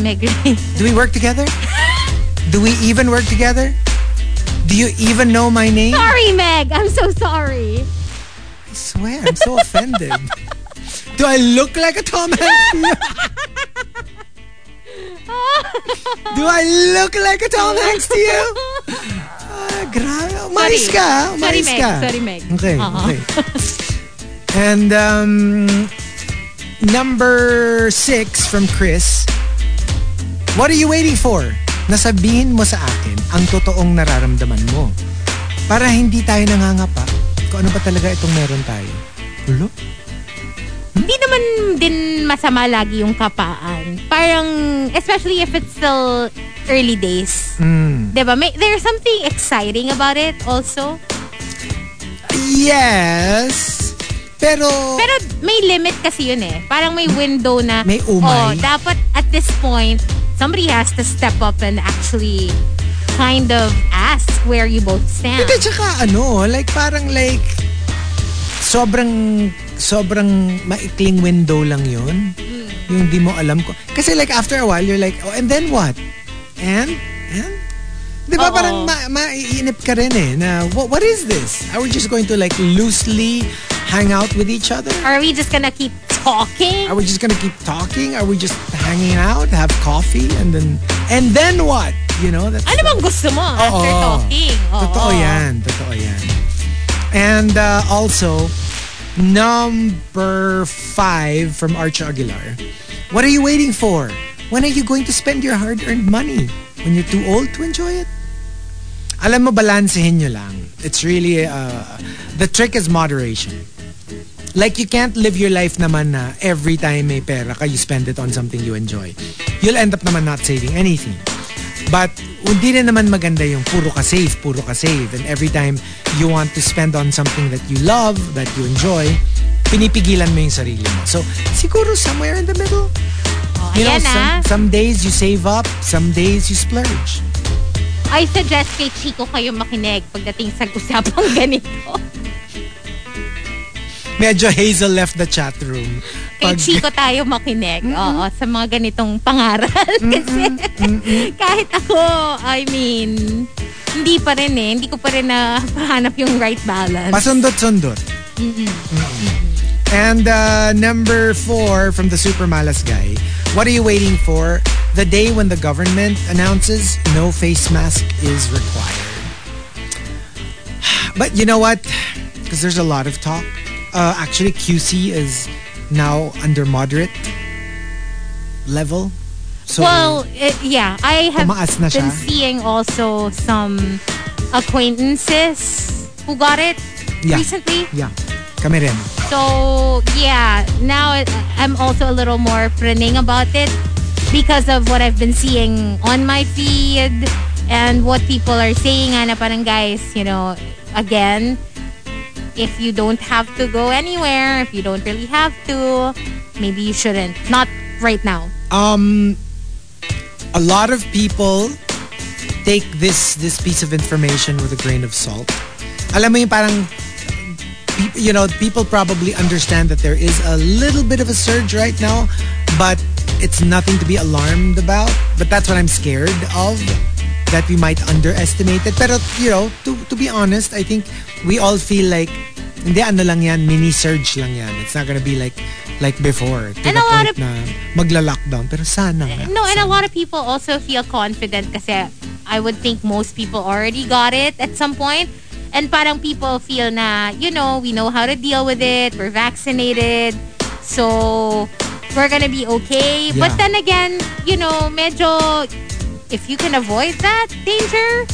Meg Ryan? Do we work together? Do we even work together? Do you even know my name? Sorry, Meg. I'm so sorry. I swear, I'm so offended. Do I look like a Tom Hanks? Do I look like a Tom Hanks to you? Ah, grabe. Umayos Sorry. ka. Sorry, Meg. ka. Sorry, Meg. Okay, Oo. okay. And um, number six from Chris. What are you waiting for? Nasabihin mo sa akin ang totoong nararamdaman mo. Para hindi tayo nangangapa kung ano ba talaga itong meron tayo. Ulo? Hindi naman din masama lagi yung kapaan. Parang, especially if it's still early days. Mm. Diba? May, there's something exciting about it also. Yes. Pero, Pero may limit kasi yun eh. Parang may window na, May umay. oh, dapat at this point, somebody has to step up and actually kind of ask where you both stand. hindi, tsaka ano, like parang like, sobrang, sobrang maikling window lang yun. Yung di mo alam ko. Kasi like after a while, you're like, oh, and then what? And? And? Di ba parang ma maiinip ka rin eh, na what, what is this? Are we just going to like loosely hang out with each other? Are we just gonna keep talking? Are we just gonna keep talking? Are we just hanging out, have coffee, and then, and then what? You know, that's Ano bang gusto mo after Oo. talking? Oo. Totoo yan. Totoo yan. And uh, also, number five from Archer Aguilar. What are you waiting for? When are you going to spend your hard-earned money? When you're too old to enjoy it? Alam mo, balansehin nyo lang. It's really, uh, the trick is moderation. Like you can't live your life naman na every time may pera ka, you spend it on something you enjoy. You'll end up naman not saving anything. But hindi rin naman maganda yung puro ka save, puro ka save. And every time you want to spend on something that you love, that you enjoy, pinipigilan mo yung sarili mo. So, siguro somewhere in the middle. Oh, You know, some, ah. some days you save up, some days you splurge. I suggest kay Chico kayo makinig pagdating sa usapang ganito. Medyo Hazel left the chat room. kay pag- Chico tayo makinig. Oo, sa mga ganitong pangaral. Kasi kahit ako, I mean, hindi pa rin eh. Hindi ko pa rin nahanap yung right balance. Pasundot-sundot. Mm-mm. And uh, number four from the Super Malas guy. What are you waiting for? The day when the government announces no face mask is required. But you know what? Because there's a lot of talk. Uh, actually, QC is now under moderate level. So, well, eh, yeah, I have been seeing also some acquaintances who got it Yeah. recently. yeah, kami rin. So, yeah, now it- I'm also a little more praning about it because of what I've been seeing on my feed and what people are saying nga na parang guys, you know, again, if you don't have to go anywhere, if you don't really have to, maybe you shouldn't. Not right now. um a lot of people take this this piece of information with a grain of salt. Alam mo yung parang you know, people probably understand that there is a little bit of a surge right now, but it's nothing to be alarmed about. But that's what I'm scared of that we might underestimate it. Pero, you know, to, to be honest, I think we all feel like hindi ano lang yan, mini surge lang yan. It's not gonna be like like before. To And the a lot point na magla-lockdown. Pero sana nga. No, and a lot of people also feel confident kasi I would think most people already got it at some point. And parang people feel na, you know, we know how to deal with it. We're vaccinated. So, we're gonna be okay. Yeah. But then again, you know, medyo, if you can avoid that danger,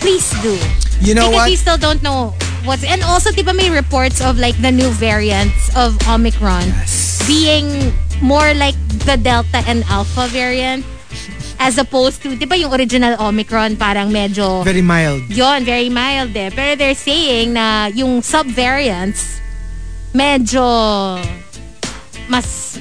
please do. You know because what? we still don't know what's... And also, di ba may reports of like the new variants of Omicron Yes. being more like the Delta and Alpha variant as opposed to, di ba yung original Omicron parang medyo, Very mild. yon very mild eh. Pero they're saying na yung sub-variants medyo mas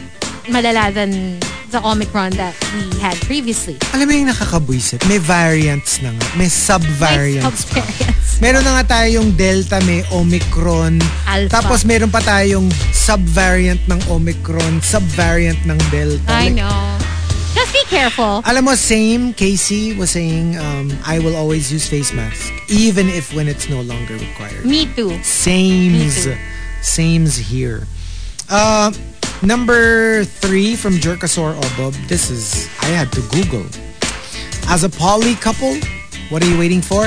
malala than the Omicron that we had previously. Alam mo yung nakakabwisit? May variants na nga. May sub-variants pa. sub-variants. Meron na nga tayong Delta, may Omicron. Alpha. Tapos meron pa tayong sub-variant ng Omicron, sub-variant ng Delta. I Like, know. Just be careful. Alam mo, same, Casey was saying, um, I will always use face mask, even if when it's no longer required. Me too. Sames. Me too. Sames here. Uh, number three from Jerkasaur Obob. This is, I had to Google. As a poly couple, what are you waiting for?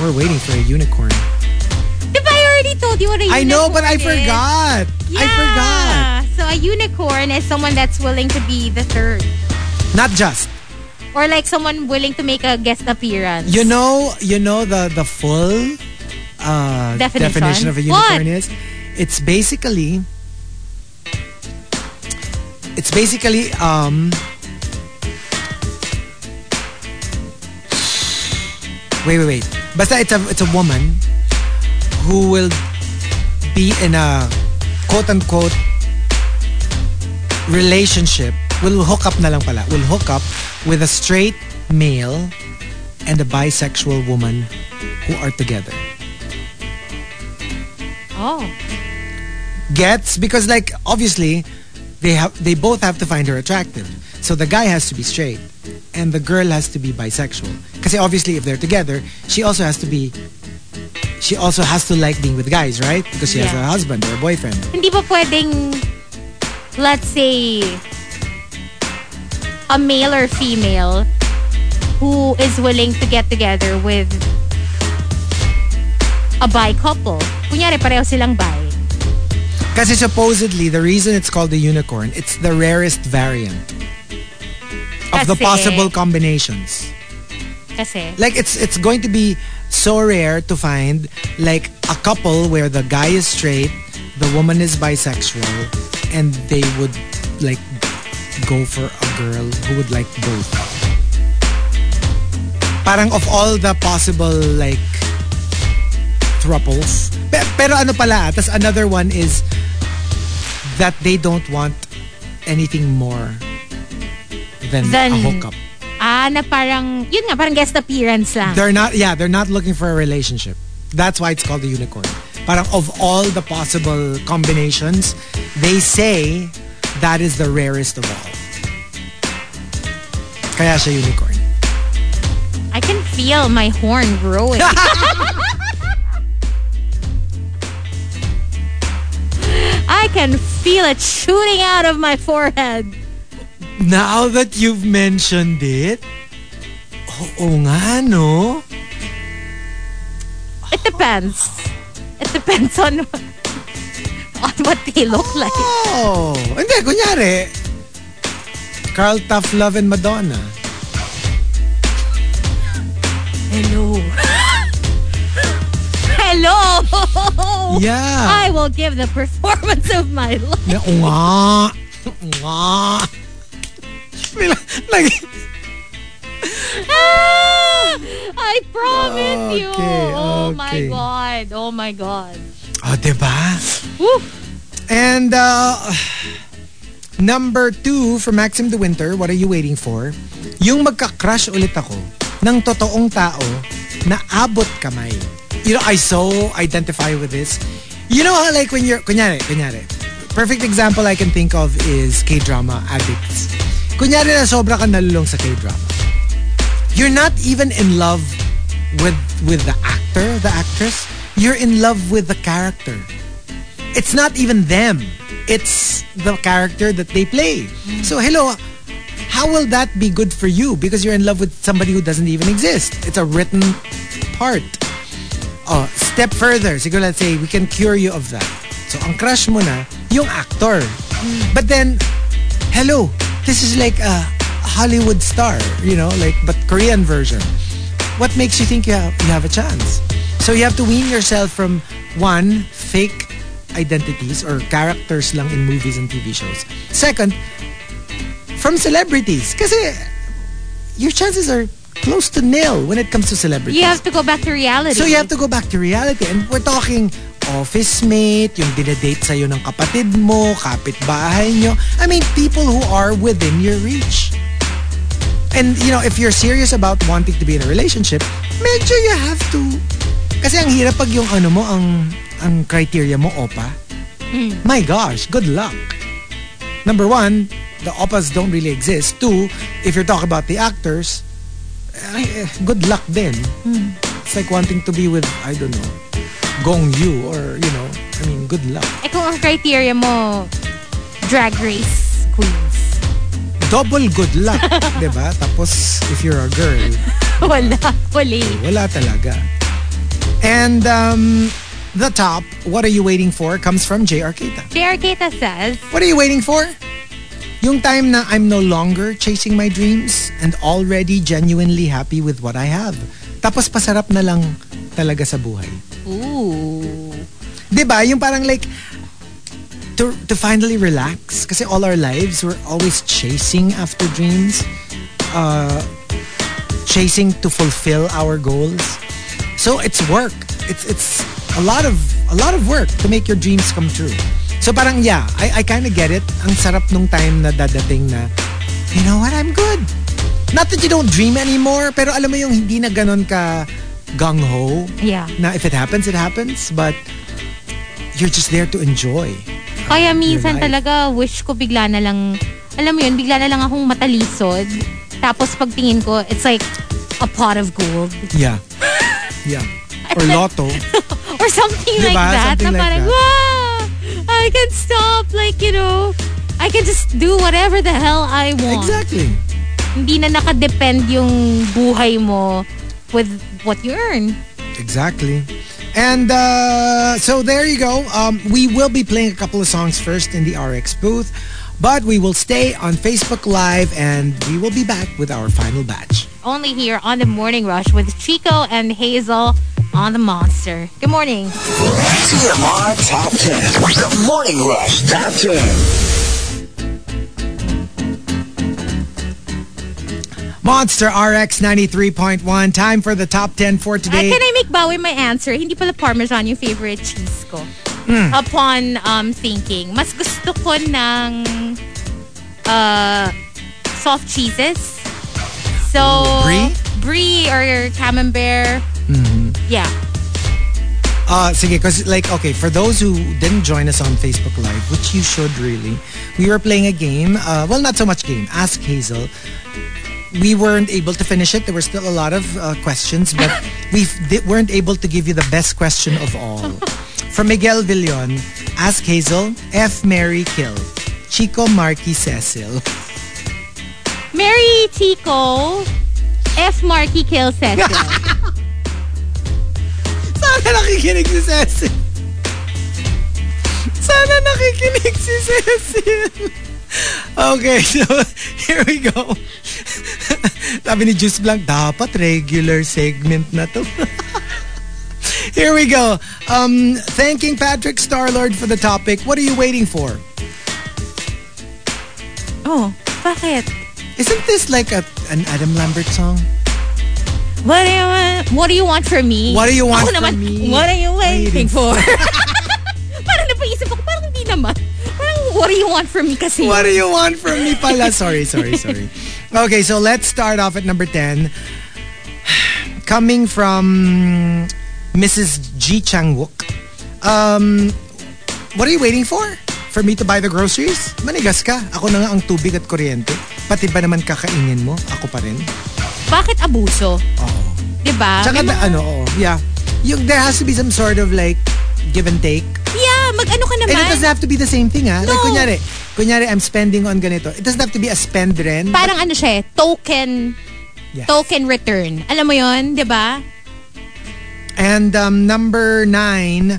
We're waiting for a unicorn. Ba I already told you what a unicorn I know, but I is? forgot. I forgot. So a unicorn is someone that's willing to be the third. Not just. Or like someone willing to make a guest appearance. You know, you know the the full uh, Definition? of a unicorn is. It's basically. It's basically um. Wait, wait, wait. Basta it's a it's a woman who will be in a quote unquote relationship. Will hook up na lang pala. Will hook up with a straight male and a bisexual woman who are together. Oh. Gets because like obviously they have they both have to find her attractive. So the guy has to be straight and the girl has to be bisexual. Because obviously if they're together, she also has to be she also has to like being with guys, right? Because she has a husband or a boyfriend. Hindi ba pwedeng, let's say, a male or female who is willing to get together with a bi couple. Kunyari, pareho silang bi. Kasi supposedly the reason it's called the unicorn, it's the rarest variant of the possible combinations. Kasi, like it's it's going to be so rare to find like a couple where the guy is straight, the woman is bisexual, and they would like go for a girl who would like both. Parang of all the possible like thruples. Pe- Pero ano pala, tas another one is that they don't want anything more than, Than- a hookup. ah, na parang, yun nga, parang guest appearance lang. They're not, yeah, they're not looking for a relationship. That's why it's called the unicorn. Parang of all the possible combinations, they say that is the rarest of all. Kaya siya unicorn. I can feel my horn growing. I can feel it shooting out of my forehead. Now that you've mentioned it, oo nga, no? It depends. It depends on on what they look like. Oh, hindi, kunyari, Carl Tough Love and Madonna. Hello. Hello. Yeah. I will give the performance of my life. Oo nga. Ah! I promise you. Okay, Oh my god. Oh my god. oh, diba? Woo. And uh, number two for Maxim the Winter, what are you waiting for? Yung magka-crush ulit ako ng totoong tao na abot kamay. You know, I so identify with this. You know how like when you're, kunyari, kunyari, perfect example I can think of is K-drama addicts. Kunyari na sobra ka nalulong sa K-drama. You're not even in love with with the actor, the actress. You're in love with the character it's not even them. It's the character that they play. Mm. So hello, how will that be good for you? Because you're in love with somebody who doesn't even exist. It's a written part. Oh, step further. Siguro let's say we can cure you of that. So ang crush mo na, yung actor. But then, hello, this is like a Hollywood star, you know, like but Korean version. What makes you think you have, you have a chance? So you have to wean yourself from one, fake identities or characters lang in movies and TV shows. Second, from celebrities. Kasi your chances are close to nil when it comes to celebrities. You have to go back to reality. So you have to go back to reality. And we're talking office mate, yung dinedate sa'yo ng kapatid mo, kapitbahay nyo. I mean, people who are within your reach. And, you know, if you're serious about wanting to be in a relationship, medyo you have to... Kasi ang hirap pag yung ano mo, ang, ang criteria mo, opa. My gosh, good luck. Number one, the opas don't really exist. Two, if you're talking about the actors, eh, good luck then. It's like wanting to be with, I don't know, Gong Yu or, you know, I mean, good luck. Eh kung ang criteria mo, drag race queens. Double good luck, di ba? Tapos, if you're a girl, Wala. Wala. wala talaga. And um, the top, what are you waiting for, comes from J. Arcata. JR Keita says, What are you waiting for? Yung time na I'm no longer chasing my dreams and already genuinely happy with what I have. Tapos pasarap na lang talaga sa buhay. Ooh. 'Di ba? Yung parang like to to finally relax kasi all our lives we're always chasing after dreams, uh chasing to fulfill our goals. So it's work. It's it's a lot of a lot of work to make your dreams come true. So parang yeah, I I kind of get it. Ang sarap nung time na dadating na you know what, I'm good. Not that you don't dream anymore, pero alam mo yung hindi na ganun ka gung-ho Yeah. na if it happens, it happens. But you're just there to enjoy. Kaya minsan life. talaga wish ko bigla na lang, alam mo yun, bigla na lang akong matalisod. Tapos pagtingin ko, it's like a pot of gold. Yeah. Yeah. Or lotto. Or something Diba? like that. Something na like parang, that. wow! I can stop, like, you know, I can just do whatever the hell I want. Exactly. Hindi na nakadepend yung buhay mo with what you earn. Exactly. And uh, so there you go. Um, we will be playing a couple of songs first in the RX booth, but we will stay on Facebook Live and we will be back with our final batch. Only here on the Morning Rush with Chico and Hazel on the Monster. Good morning. TMR Top 10. The Morning Rush Top 10. Monster RX 93.1. Time for the top 10 for Uh, today. can I make bawi my answer? Hindi pala Parmesan yung favorite cheese ko. Hmm. Upon um, thinking, mas gusto ko ng uh, soft cheeses. So, Brie? Brie or camembert. Mm-hmm. Yeah. Uh, sige, because like, okay, for those who didn't join us on Facebook Live, which you should really, we were playing a game. Uh, well, not so much game. Ask Hazel. We weren't able to finish it. There were still a lot of uh, questions, but we weren't able to give you the best question of all. From Miguel Villon, Ask Hazel, F. Mary Kill, Chico Marky Cecil. Mary Chico, F. Marky Kill Cecil. Sana nakikinig si Cecil. Sana nakikinig si Cecil. Okay, so here we go. Sabi ni Juice Blanc, dapat regular segment na to. here we go. Um, thanking Patrick Starlord for the topic. What are you waiting for? oh, bakit? Isn't this like a, an Adam Lambert song? What do you want? What do you want from me? What do you want Ako from naman, me? What are you waiting Waiting for? parang napaisip ako, parang hindi naman. Parang, what do you want from me kasi? What do you want from me pala? Sorry, sorry, sorry. Okay, so let's start off at number 10. Coming from Mrs. G. Changwook. Um, what are you waiting for? For me to buy the groceries? Manigas ka. Ako na nga ang tubig at kuryente. Pati ba naman kakainin mo? Ako pa rin. Bakit abuso? Oo. Diba? Tsaka mga- ano, oo. Yeah. Yung, there has to be some sort of like give and take. Yeah, mag-ano ka naman. And it doesn't have to be the same thing, ha? Like, No. kunyari, kunyari, I'm spending on ganito. It doesn't have to be a spend rin. Parang ano siya, eh, token, Yes. token return. Alam mo yon, di ba? And um, number nine,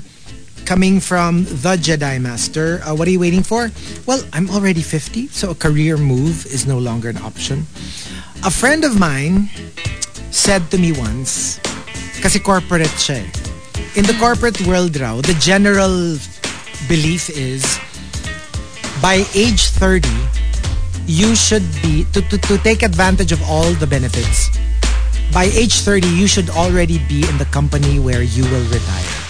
coming from the Jedi Master. Uh, what are you waiting for? Well, I'm already 50, so a career move is no longer an option. A friend of mine said to me once, kasi corporate siya eh. In the corporate world raw, the general belief is by age 30, you should be, to, to, to take advantage of all the benefits, by age 30, you should already be in the company where you will retire.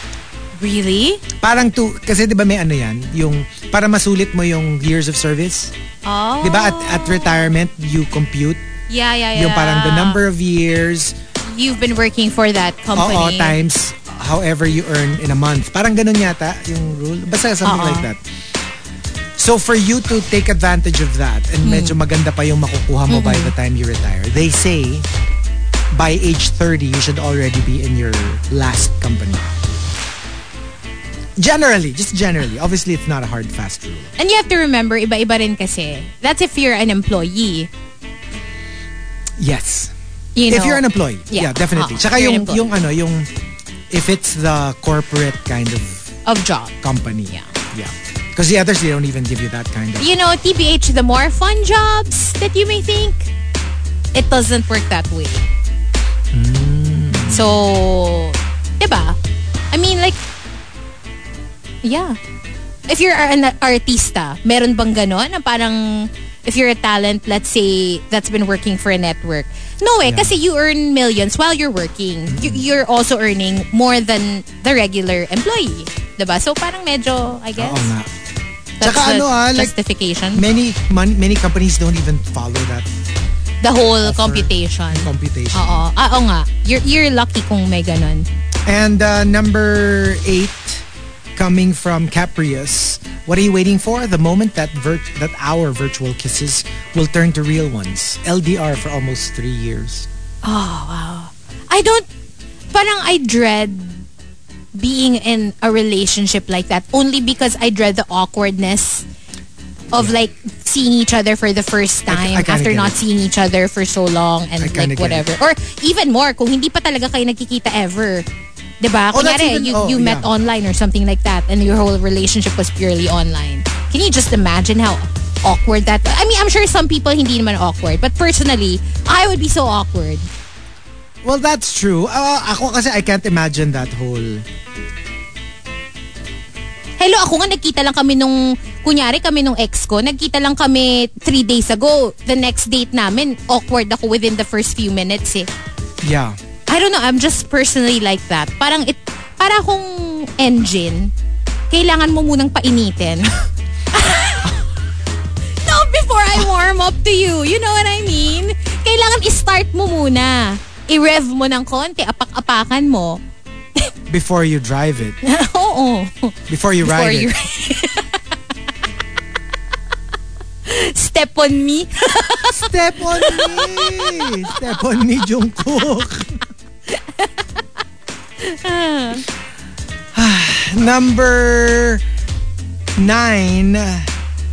Really? Parang to, kasi di ba may ano yan, yung, para masulit mo yung years of service. Oh. Di ba at, at retirement, you compute Yeah, yeah, yeah. yung parang the number of years, You've been working for that company. oo, times however you earn in a month. Parang ganun yata yung rule. Basta something Oo. like that. So for you to take advantage of that and Hmm. medyo maganda pa yung makukuha mo by the time you retire, they say by age 30, you should already be in your last company. Generally, just generally. Obviously, it's not a hard, fast rule. And you have to remember, iba-iba rin kasi. That's if you're an employee. Yes. You know, if you're an employee. Yeah, Yeah. definitely. Oo, Tsaka if yung, yung ano, yung if it's the corporate kind of of job. company. Yeah. Yeah. Because the others, they don't even give you that kind of... You know, TBH, the more fun jobs that you may think, it doesn't work that way. Hmm. So, diba? Yeah. If you're an artista, meron bang ganon? Na parang, if you're a talent, let's say, that's been working for a network. No eh, kasi you earn millions while you're working. You, you're also earning more than the regular employee. Diba? So, parang medyo, I guess, Oo nga. that's Tsaka the ano ah, like, justification. many, mon- many companies don't even follow that the whole offer. computation. computation. Oo. Ah, oo nga. You're, you're lucky kung may ganon. And uh, number eight, coming from Caprius. What are you waiting for? The moment that that our virtual kisses will turn to real ones. LDR for almost three years. I don't, parang I dread being in a relationship like that only because I dread the awkwardness of like seeing each other for the first I- I time kinda after not it. seeing each other for so long and I like whatever. Or even more, kung hindi pa talaga kayo nagkikita ever. Diba? Oh, Kunyari, even- you, oh, you met yeah. online or something like that and your whole relationship was purely online. Can you just imagine how awkward that I mean, I'm sure some people hindi naman awkward. But personally, I would be so awkward. Well, that's true. Uh, ako kasi I can't imagine that whole... Hello, ako nga nagkita lang kami nung, kunyari kami nung ex ko, nagkita lang kami three days ago. The next date namin, awkward ako within the first few minutes eh. Yeah. I don't know, I'm just personally like that. Parang it, para akong engine, kailangan mo munang painitin. no, before I warm up to you. You know what I mean? Kailangan i-start mo muna. I-rev mo ng konti, apak-apakan mo. before you drive it. Oo. Before you Before ride you... it. Step on me. Step on me! Step on me, Jungkook. number nine.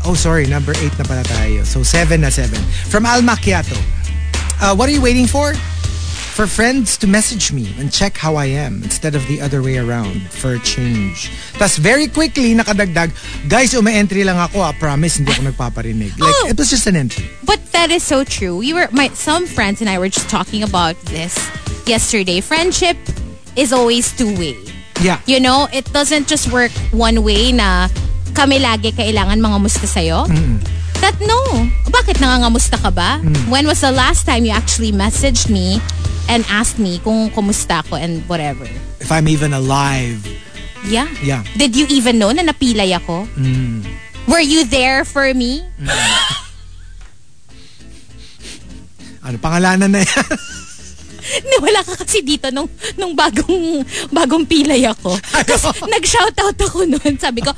Oh, sorry. Number eight na pala tayo. So, seven na seven. From Al Macchiato. Uh, what are you waiting for? For friends to message me and check how I am instead of the other way around for a change. Tapos very quickly, nakadagdag, guys, uma-entry lang ako. Ah, promise, hindi ako nagpaparinig. Like, Oh. it was just an entry. But that is so true. We were my some friends and I were just talking about this yesterday. Friendship is always two way. Yeah. You know, it doesn't just work one way na kami lagi kailangan mga musta sa'yo. That no. Bakit nangangamusta ka ba? When was the last time you actually messaged me and asked me kung kumusta ako and whatever? If I'm even alive. Yeah. Yeah. Did you even know na napilay ako? Were you there for me? Ano, pangalanan na yan? Wala ka kasi dito nung, nung bagong, bagong pilay ako. Kasi nag-shoutout ako noon. Sabi ko,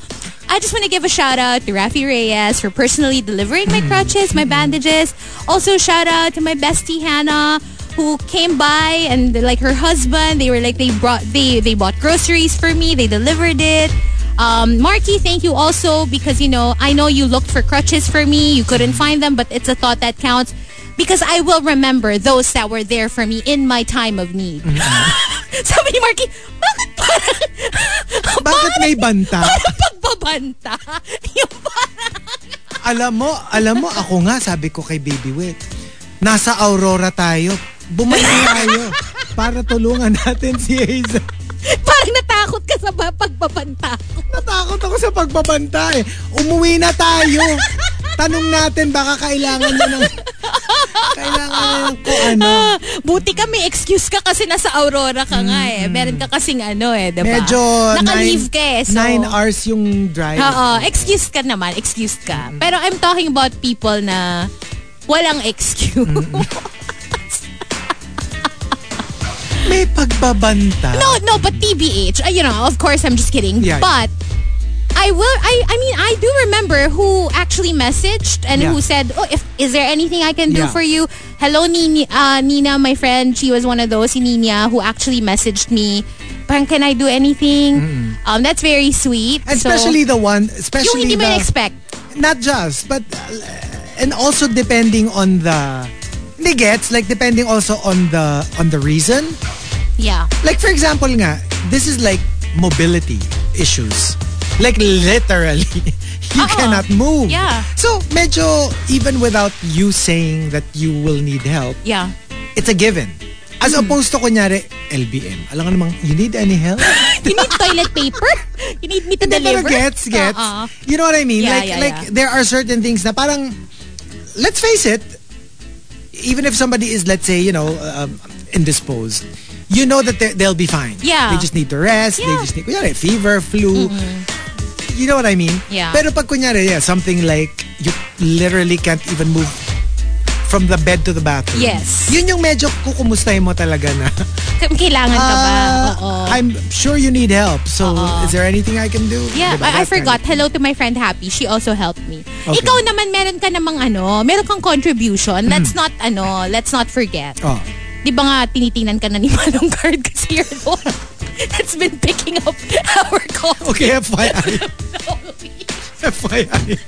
I just want to give a shout out to Rafi Reyes for personally delivering my crutches, my bandages. Also shout out to my bestie Hannah who came by and like her husband, they were like they brought they they bought groceries for me, they delivered it. Um, Marky, thank you also because you know I know you looked for crutches for me, you couldn't find them, but it's a thought that counts because I will remember those that were there for me in my time of need. Sabi ni Marky, bakit parang Bakit may banta? parang pagbabanta? Yung parang Alam mo, alam mo, ako nga, sabi ko kay Baby Wit, nasa Aurora tayo. Bumalik tayo para tulungan natin si Hazel. parang natakot ka sa ba- pagbabanta ko. Natakot ako sa pagbabanta eh. Umuwi na tayo. Tanong natin, baka kailangan niya ng... Kailangan niya ng kung ano. Ah, buti ka may excuse ka kasi nasa Aurora ka nga eh. Meron ka kasing ano eh, diba? Medyo Naka-leave nine, ka eh. So, nine hours yung drive. Oo, excuse ka naman, excuse ka. Pero I'm talking about people na walang excuse. May pagbabanta. No, no, but TBH, uh, you know, of course, I'm just kidding. Yeah. But I will. I. I mean, I do remember who actually messaged and Yeah. who said, "Oh, if is there anything I can do Yeah. for you?" Hello, Nina. Uh, Nina, my friend. She was one of those. Nina, who actually messaged me. Parang, can I do anything? Um, that's very sweet. And So, especially the one, yung especially hindi mo the, expect. not just, but uh, and also depending on the hindi gets like depending also on the on the reason. Yeah. Like for example nga, this is like mobility issues. Like literally, you Oo. cannot move. Yeah. So medyo even without you saying that you will need help, Yeah. it's a given. As Mm-hmm. opposed to kunyari, LBM. Alam nga namang, you need any help? You need toilet paper? You need me to deliver? gets, gets. Uh-uh. You know what I mean? Yeah, like, yeah, like yeah. there are certain things na parang, let's face it, even if somebody is, let's say, you know, um, indisposed, you know that they- they'll be fine. Yeah. They just need to rest. They just need, kunyari, fever, flu. You know what I mean? Yeah. Pero pag kunyari, yeah, something like, you literally can't even move from the bed to the bathroom. Yes. Yun yung medyo kukumustahin mo talaga na. Kailangan ka ba? "Ah, Oo. I'm sure you need help. So, is there anything I can do? Yeah, Diba? I, I That kind forgot. of- Hello to my friend Happy. She also helped me. Okay. Ikaw naman, meron ka namang ano, meron kang contribution. Let's not, ano, let's not forget. Oh. Di ba nga, tinitingnan ka na ni Manong Card kasi you're the one that's been picking up our calls. Okay, FYI. FYI.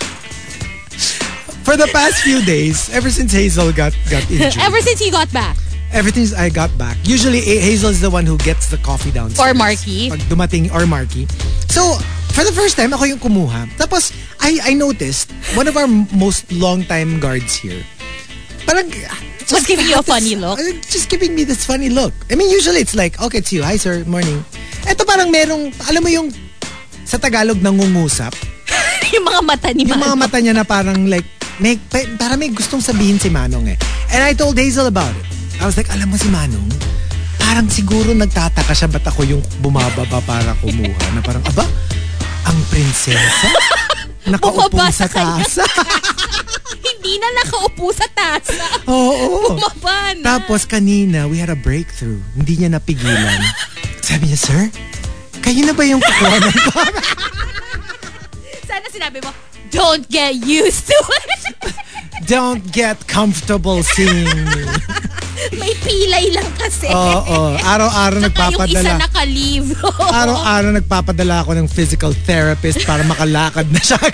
For the past few days, ever since Hazel got got injured, Ever since you got back. ever since I got back, usually eh, Hazel is the one who gets the coffee downstairs. Or Marky. Pag dumating, or Marky. So, for the first time, ako yung kumuha. Tapos, I, I noticed, one of our most long-time guards here, parang, Was giving you a funny look. uh, Just giving me this funny look. I mean, usually it's like, okay, it's you. Hi, sir. Morning. Ito parang merong, alam mo yung, sa Tagalog, nangungusap. yung mga mata ni Yung mga Manong. mata niya na parang like, may, pa- parang may gustong sabihin si Manong eh. And I told Hazel about it. I was like, alam mo si Manong, parang siguro nagtataka siya ba't ako yung bumababa para kumuha. Na parang, aba, ang prinsesa? Nakaupo sa sa tasa. Hindi na nakaupo sa tasa. Oo. Bumaba na. Tapos kanina, we had a breakthrough. Hindi niya napigilan. Sabi niya, sir, Kayo na ba yung kukuha ng Sana sinabi mo, don't get used to it. Don't get comfortable seeing me. May pilay lang kasi. Oo, araw-araw Tsaka yung isa nagpapadala. naka-leave. Araw-araw nagpapadala ako ng physical therapist para makalakad na siya.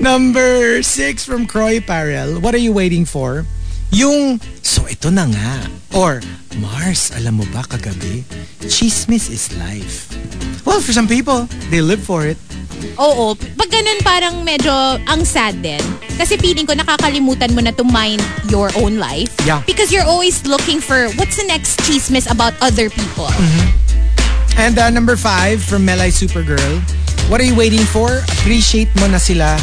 Number six from Croy Parel. What are you waiting for? Yung, so ito na nga. Or, Mars, alam mo ba kagabi? Chismis is life. Well, for some people, they live for it. Oo. Pag ganun parang medyo ang sad din. Kasi feeling ko nakakalimutan mo na to mind your own life. Yeah. Because you're always looking for what's the next chismis about other people. And uh, number five from Melay Supergirl. What are you waiting for? Appreciate mo na sila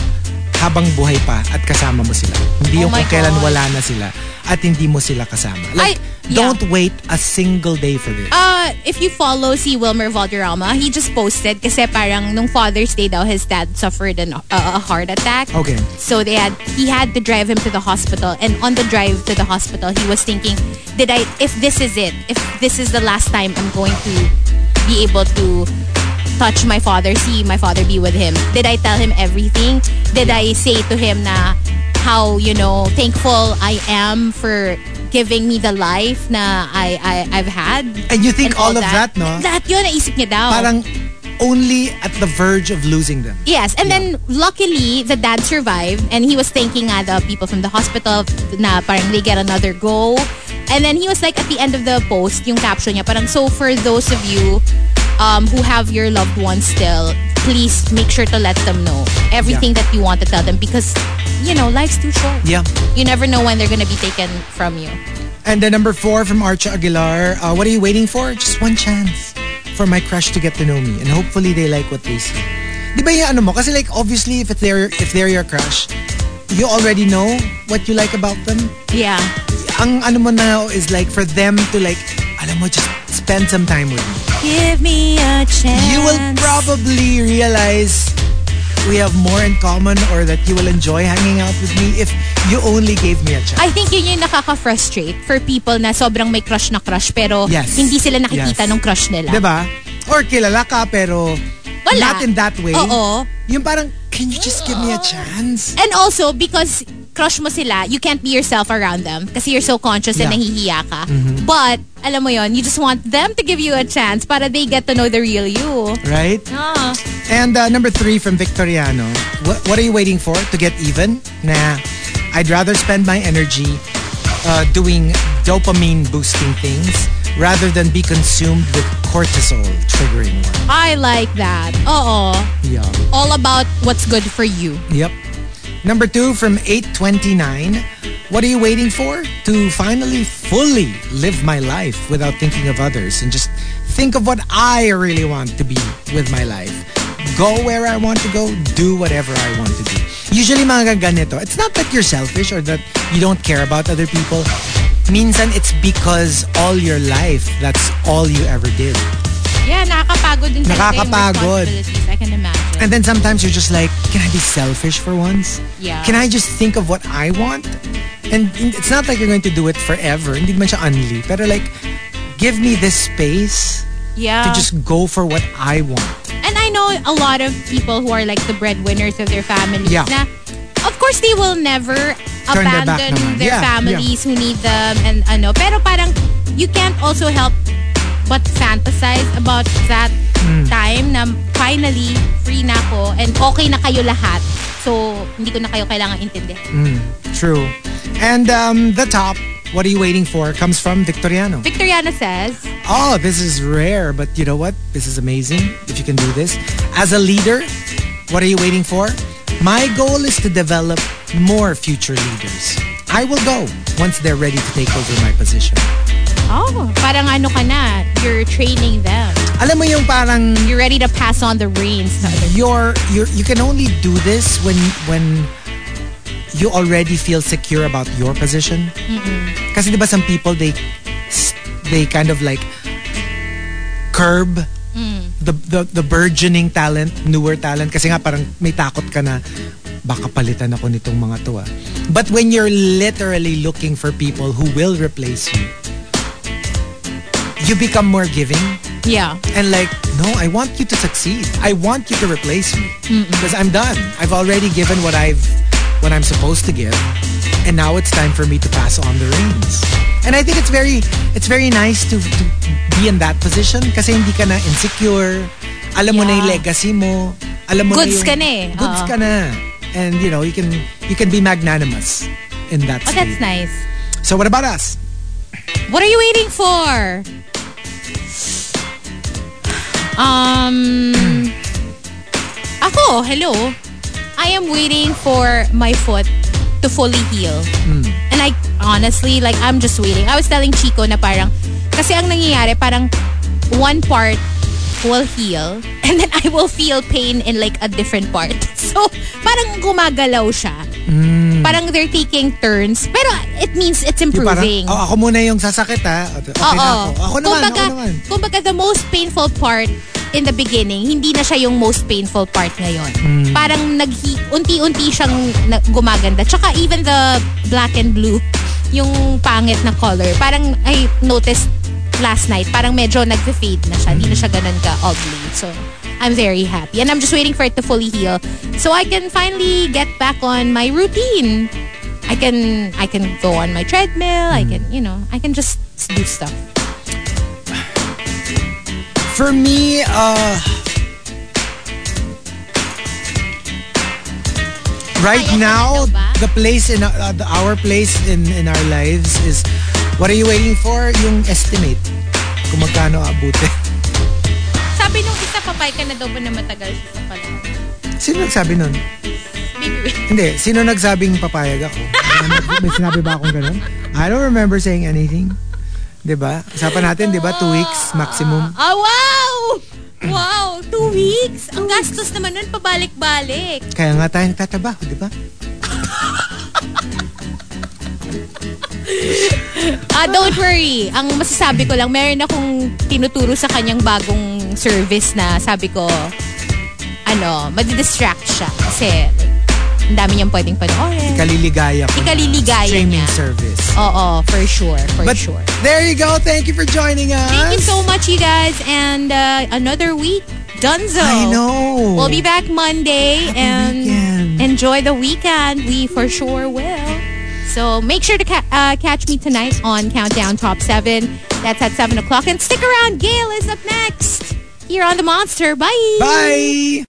habang buhay pa at kasama mo sila. Hindi Oh yung kailan wala na sila at hindi mo sila kasama. Like, Ay, yeah. don't wait a single day for this. Uh, if you follow si Wilmer Valderrama, he just posted kasi parang nung Father's Day daw, his dad suffered an, uh, a heart attack. Okay. So they had he had to drive him to the hospital, and on the drive to the hospital, he was thinking, "Did I? If this is it, if this is the last time I'm going to be able to touch my father, see my father be with him, did I tell him everything? Did I say to him na how you know thankful I am for giving me the life na I, I I've had?" And you think and all of that, no? Lahat yun, naisip niya daw. Parang only at the verge of losing them. Yes, and then luckily the dad survived and he was thanking nga the people from the hospital na parang they get another go. And then he was like at the end of the post, yung caption niya parang so for those of you um, who have your loved ones still, please make sure to let them know everything that you want to tell them because you know life's too short. Yeah. You never know when they're gonna be taken from you. And the number four from Archa Aguilar. Uh, what are you waiting for? Just one chance for my crush to get to know me. And hopefully they like what they see. Di ba yung ano mo? Kasi like obviously if they're, if they're your crush, you already know what you like about them. Yeah. Ang ano mo now is like for them to like, alam mo, just spend some time with me. Give me a chance. You will probably realize we have more in common or that you will enjoy hanging out with me if you only gave me a chance. I think yun yung nakaka-frustrate for people na sobrang may crush na crush pero Yes. hindi sila nakikita Yes. nung crush nila. Diba? Or kilala ka pero Wala. not in that way. Oo. Yung parang, can you just give me a chance? And also, because crush mo sila, you can't be yourself around them kasi you're so conscious and Yeah. nahihiya ka. But, alam mo yon, you just want them to give you a chance para they get to know the real you. Right? Ah. And uh, number three from Victoriano. What, what are you waiting for? To get even? Nah. I'd rather spend my energy uh, doing dopamine boosting things rather than be consumed with cortisol triggering. I like that. Uh-oh. Yeah. All about what's good for you. Yep. Number two from 829. What are you waiting for? To finally fully live my life without thinking of others and just think of what I really want to be with my life. Go where I want to go, do whatever I want to do. Usually mga ganito, it's not that you're selfish or that you don't care about other people. Minsan it's because all your life, that's all you ever did. Yeah, nakakapagod din Nakakapagod. I can imagine. And then sometimes you're just like, can I be selfish for once? Yeah. Can I just think of what I want? And it's not like you're going to do it forever. Hindi man siya unli. Pero like, give me this space yeah. to just go for what I want. And I know a lot of people who are like the breadwinners of their families Yeah. na of course they will never Turn abandon naman. their Yeah, families who need them and ano pero parang you can't also help but fantasize about that Hmm. time na finally free na ako and okay na kayo lahat so hindi ko na kayo kailangan intindihan True. And um, the top, what are you waiting for, comes from Victoriano. Victoriana says Oh, this is rare, but you know what? This is amazing if you can do this. As a leader, what are you waiting for? My goal is to develop more future leaders. I will go once they're ready to take over my position. Oh parang ano ka na you're training them. Alam mo yung parang you're ready to pass on the reins. You're, you're you can only do this when when you already feel secure about your position. Kasi 'di ba some people they they kind of like curb the, the the burgeoning talent, newer talent. Kasi nga parang may takot ka na baka palitan ako nitong mga to ah. But when you're literally looking for people who will replace you, you become more giving. Yeah. And like, no, I want you to succeed. I want you to replace me because I'm done. I've already given what I've what I'm supposed to give, and now it's time for me to pass on the reins. And I think it's very it's very nice to, to be in that position kasi hindi ka na insecure. Alam mo na yung Yeah. legacy mo. Alam mo Goods na yung, ka na eh. Goods Oo. ka na. And you know, you can you can be magnanimous in that Oh, state. that's nice. So what about us? What are you waiting for? Um, ako, hello. I am waiting for my foot to fully heal. And I honestly, like, I'm just waiting. I was telling Chico na parang, kasi ang nangyayari, parang one part will heal and then I will feel pain in like a different part. So, parang gumagalaw siya. Parang they're taking turns. Pero it means it's Yung parang, improving. oh, ako muna yung sasakit ha. Okay na Oo. ako. Ako naman, kumbaga, ako naman. kumbaga, the most painful part in the beginning, hindi na siya yung most painful part ngayon. Hmm. Parang nag unti-unti siyang na- gumaganda. Tsaka even the black and blue, yung pangit na color, parang I noticed last night, parang medyo nag-fade na siya. Hindi na siya ganun ka-ugly. So, I'm very happy. And I'm just waiting for it to fully heal. So I can finally get back on my routine. I can I can go on my treadmill. I can, you know, I can just do stuff. For me, uh, right now, na daw ba? the place in uh, the, our place in in our lives is what are you waiting for? Yung estimate. Kung magkano abutin. Sabi nung isa, papay ka na daw ba na matagal sa panahon? Sino nagsabi nun? Hindi, sino nagsabing papayag ako? May- May sinabi ba akong ganun? I don't remember saying anything. 'Di ba? Usapan natin, 'di ba? Two weeks maximum. Ah, wow! Wow! Two weeks? Ang gastos naman nun, pabalik-balik. Kaya nga tayo nagtatrabaho, 'di ba? Ah, don't worry. Ang masasabi ko lang, meron akong tinuturo sa kanyang bagong service na sabi ko, ano, madidistract siya. Kasi, ang dami niyang pwedeng panoorin. Kaliligaya ko. Ikaliligaya Streaming niya. service. Oo, for sure, for But sure. there you go. Thank you for joining us. Thank you so much, you guys. And uh, another week, Dunzo. I know. We'll be back Monday and weekend. enjoy the weekend. We for sure will. So make sure to ca- uh, catch me tonight on Countdown Top 7. That's at 7 o'clock. And stick around. Gail is up next here on The Monster. Bye. Bye.